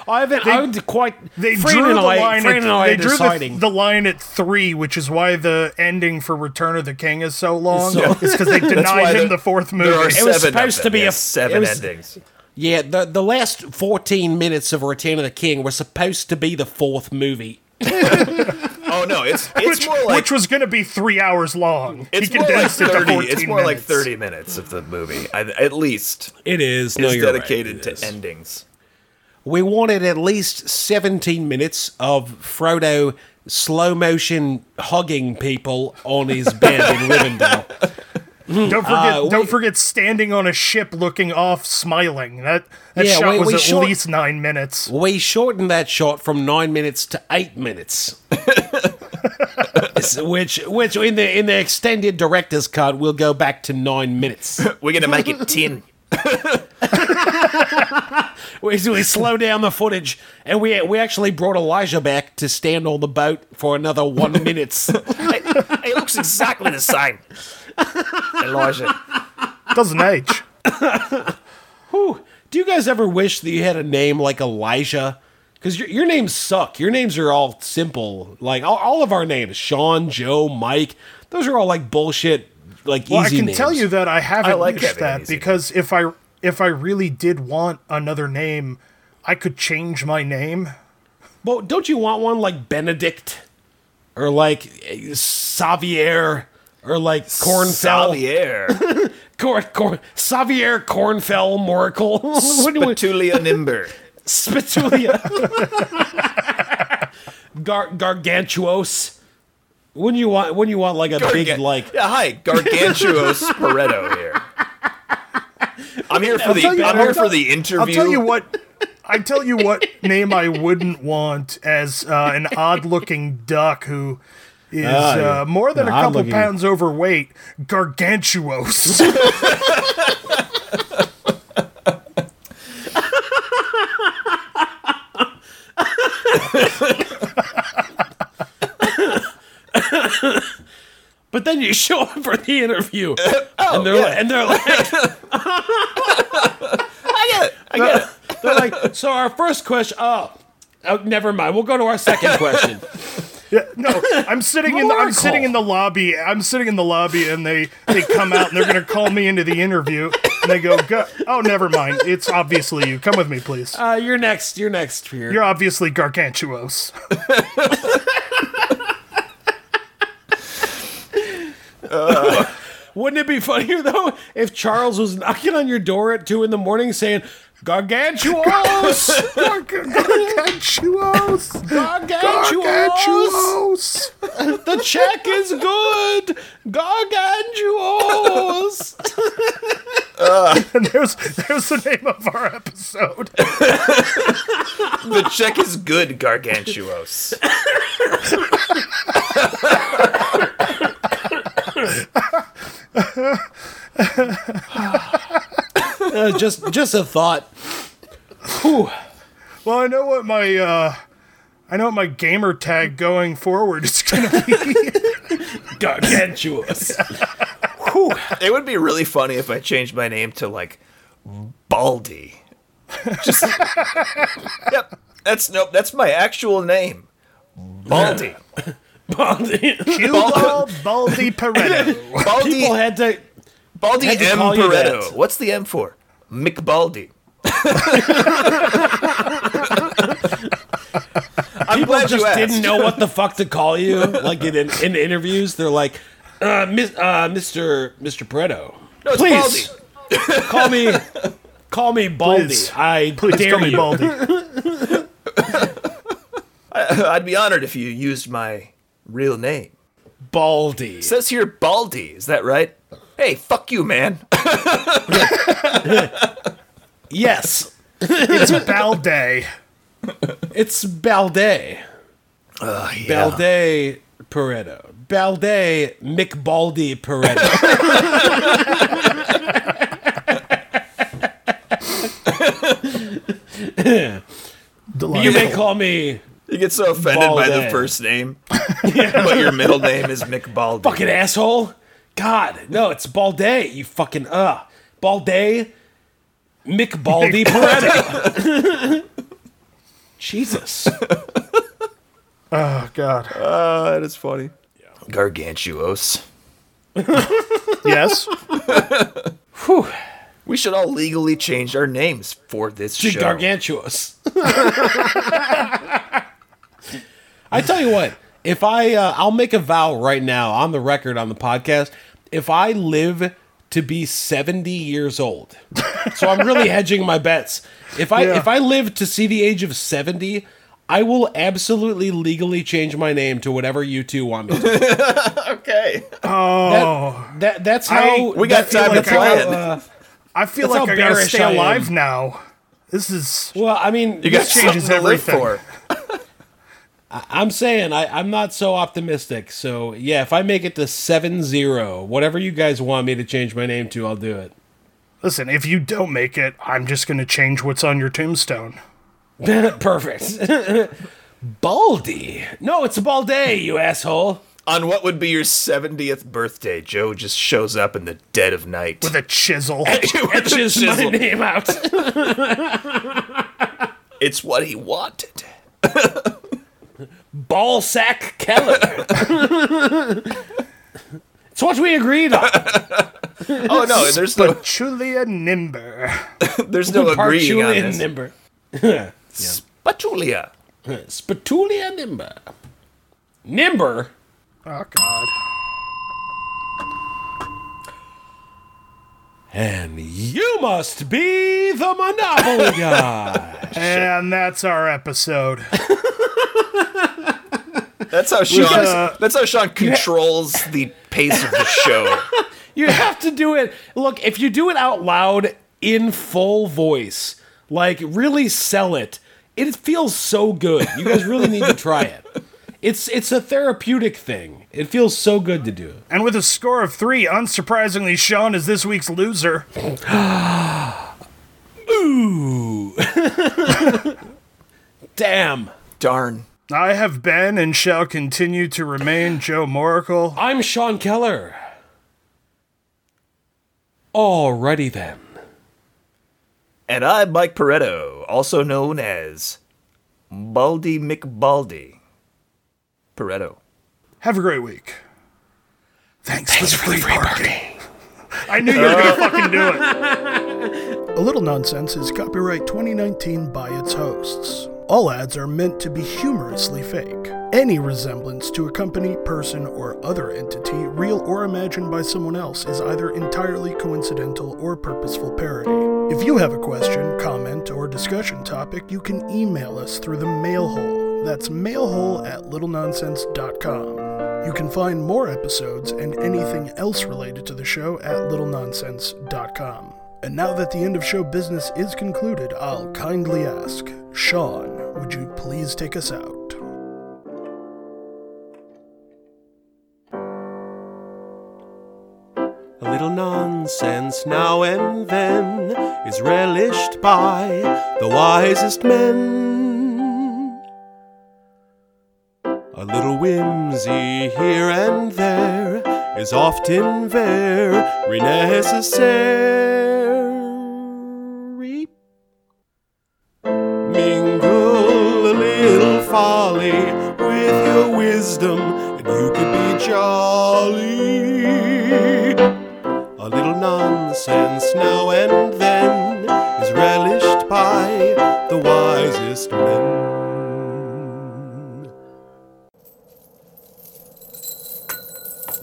I haven't, I haven't quite. They Fran drew and the I, line. Fran At, and I they drew the, the line at three, which is why the ending for Return of the King is so long. So- It's because they denied him there- the fourth There movie. are It was supposed to them, be a- seven it was- endings. Yeah, the the last 14 minutes of Return of the King were supposed to be the fourth movie. Oh no, it's it's which, more like which was going to be three hours long. it's he more like condensed it to 30. 14 It's more like 30 minutes of the movie, I, at least. It is. is dedicated to endings. We wanted at least 17 minutes of Frodo slow motion hugging people on his bed in Rivendell. Don't forget, Uh, don't forget standing on a ship looking off, smiling. That that Yeah, shot we- was we at short- least nine minutes. We shortened that shot from nine minutes to eight minutes. which, which in the in the extended director's cut, we'll go back to nine minutes. We're gonna make it 10. We, we slow down the footage, and we we actually brought Elijah back to stand on the boat for another one minutes. it looks exactly the same. Elijah. Doesn't age. do you guys ever wish that you had a name like Elijah? Because your, your names suck. Your names are all simple. Like all, all of our names, Sean, Joe, Mike, those are all like bullshit, like easy. Well, I can names. tell you that I haven't I like wished that easy because if I if I really did want another name, I could change my name. Well, don't you want one like Benedict or like eh, Xavier or like Cornfell? Xavier. Cor- Cor- Xavier Cornfell Moracle. What do we- Nimber. Spitulia. Gar- gargantuos. Wouldn't you want? Wouldn't you want like a big like? Yeah, hi, Gargantuos Pareto here. I'm here for the you- I'm here tell- for the interview. I'll tell you what. I tell you what name I wouldn't want as uh, an odd-looking duck who is yeah. uh, more than An a couple odd-looking- pounds overweight. Gargantuos. But then you show up for the interview, Oh, and they're like, and they're like, I get it. I get it. they're like, so our first question. Oh, oh, never mind. We'll go to our second question. Yeah, no, I'm sitting in the I'm sitting in the lobby. I'm sitting in the lobby, and they they come out and they're gonna call me into the interview. And they go, go "Oh, never mind. It's obviously you. Come with me, please. Uh, you're next. You're next here. You're obviously gargantuos." Wouldn't it be funnier though if Charles was knocking on your door at two in the morning saying, "Gargantuos, Gargantuos. gargantuos, Gargantuos. the check is good, gargantuos." And there's there's the name of our episode. The check is good, Gargantuos. Uh, just, just a thought. Whew. Well, I know what my uh, I know what my gamer tag going forward is gonna be. Gargantuous. It would be really funny if I changed my name to like Baldy. Just Yep. That's nope, that's my actual name. Baldy. Cuba Baldy Pareto. Baldy People had to. Baldy M call you Pareto. that. What's the M for? McBaldy. I'm People glad just you asked. didn't know what the fuck to call you. Like in, in interviews, they're like, uh, Miss, uh, "Mr. Mr. Pareto, No, it's please Baldy. call me, call me Baldy. Please. I Please dare call me you." Baldy. I'd be honored if you used my real name. Baldy. It says here Baldy, is that right? Hey, fuck you, man. Yes, It's Balday. it's Balde. Uh, yeah. Balde Pareto. Balde McBaldy Pareto. you may call me You get so offended by the first name, but your middle name is McBaldy. fucking asshole. God, no, it's Balde. You fucking uh, Balde McBaldy Pareto. Jesus. Oh God. Uh, that is funny. Yeah. Gargantuos. Yes. Whew. We should all legally change our names for this to show. gargantuous. I tell you what, if I, uh, I'll make a vow right now on the record on the podcast. If I live to be seventy years old, so I'm really hedging my bets. If I Yeah. if I live to see the age of seventy, I will absolutely legally change my name to whatever you two want me to. okay. Oh, That that's I- how we got that- time to that's how, plan. uh, I feel That's like how I gotta bearish stay I alive now. This is well, I mean, You got changes something to live everything. for. I'm saying I, I'm not so optimistic. So yeah, if I make it to seven zero, whatever you guys want me to change my name to, I'll do it. listen. If you don't make it, I'm just gonna change what's on your tombstone. Perfect. Baldy. No, it's a Balday, you asshole. On what would be your 70th birthday, Joe just shows up in the dead of night. With a chisel. Etches my name out. It's what he wanted. Ballsack Keller. it's what we agreed on. Oh no, there's no Julia Nimber. there's no agreeing on Partulia this. Nimber. Spatulia. Spatulia Nimber. Nimber? Oh, God. And you must be the Monopoly guy. And that's our episode. That's how Sean. uh, that's how Sean controls the pace of the show. you have to do it. Look, if you do it out loud in full voice, like really sell it, it feels so good. You guys really need to try it. It's it's a therapeutic thing. It feels so good to do. And with a score of three, unsurprisingly, Sean is this week's loser. Ooh. Damn. Darn. I have been and shall continue to remain Joe Moracle. I'm Sean Keller. Alrighty then. And I'm Mike Pareto, also known as Baldy McBaldy. Pareto. Have a great week. Thanks, for the free parking. I knew you were going to fucking do it. A Little Nonsense is copyright 2019 by its hosts. All ads are meant to be humorously fake. Any resemblance to a company, person, or other entity, real or imagined by someone else, is either entirely coincidental or purposeful parody. If you have a question, comment, or discussion topic, you can email us through the mail hole. That's mailhole at littlenonsense.com. You can find more episodes and anything else related to the show at littlenonsense.com. And now that the end of show business is concluded, I'll kindly ask, Sean, would you please take us out? A little nonsense now and then is relished by the wisest men. A little whimsy here and there is often very necessary. Mingle a little folly with your wisdom, and you could be jolly. A little nonsense now and then is relished by the wisest men.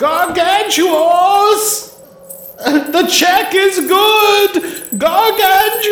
Gargantuous! The check is good! Gargantuous!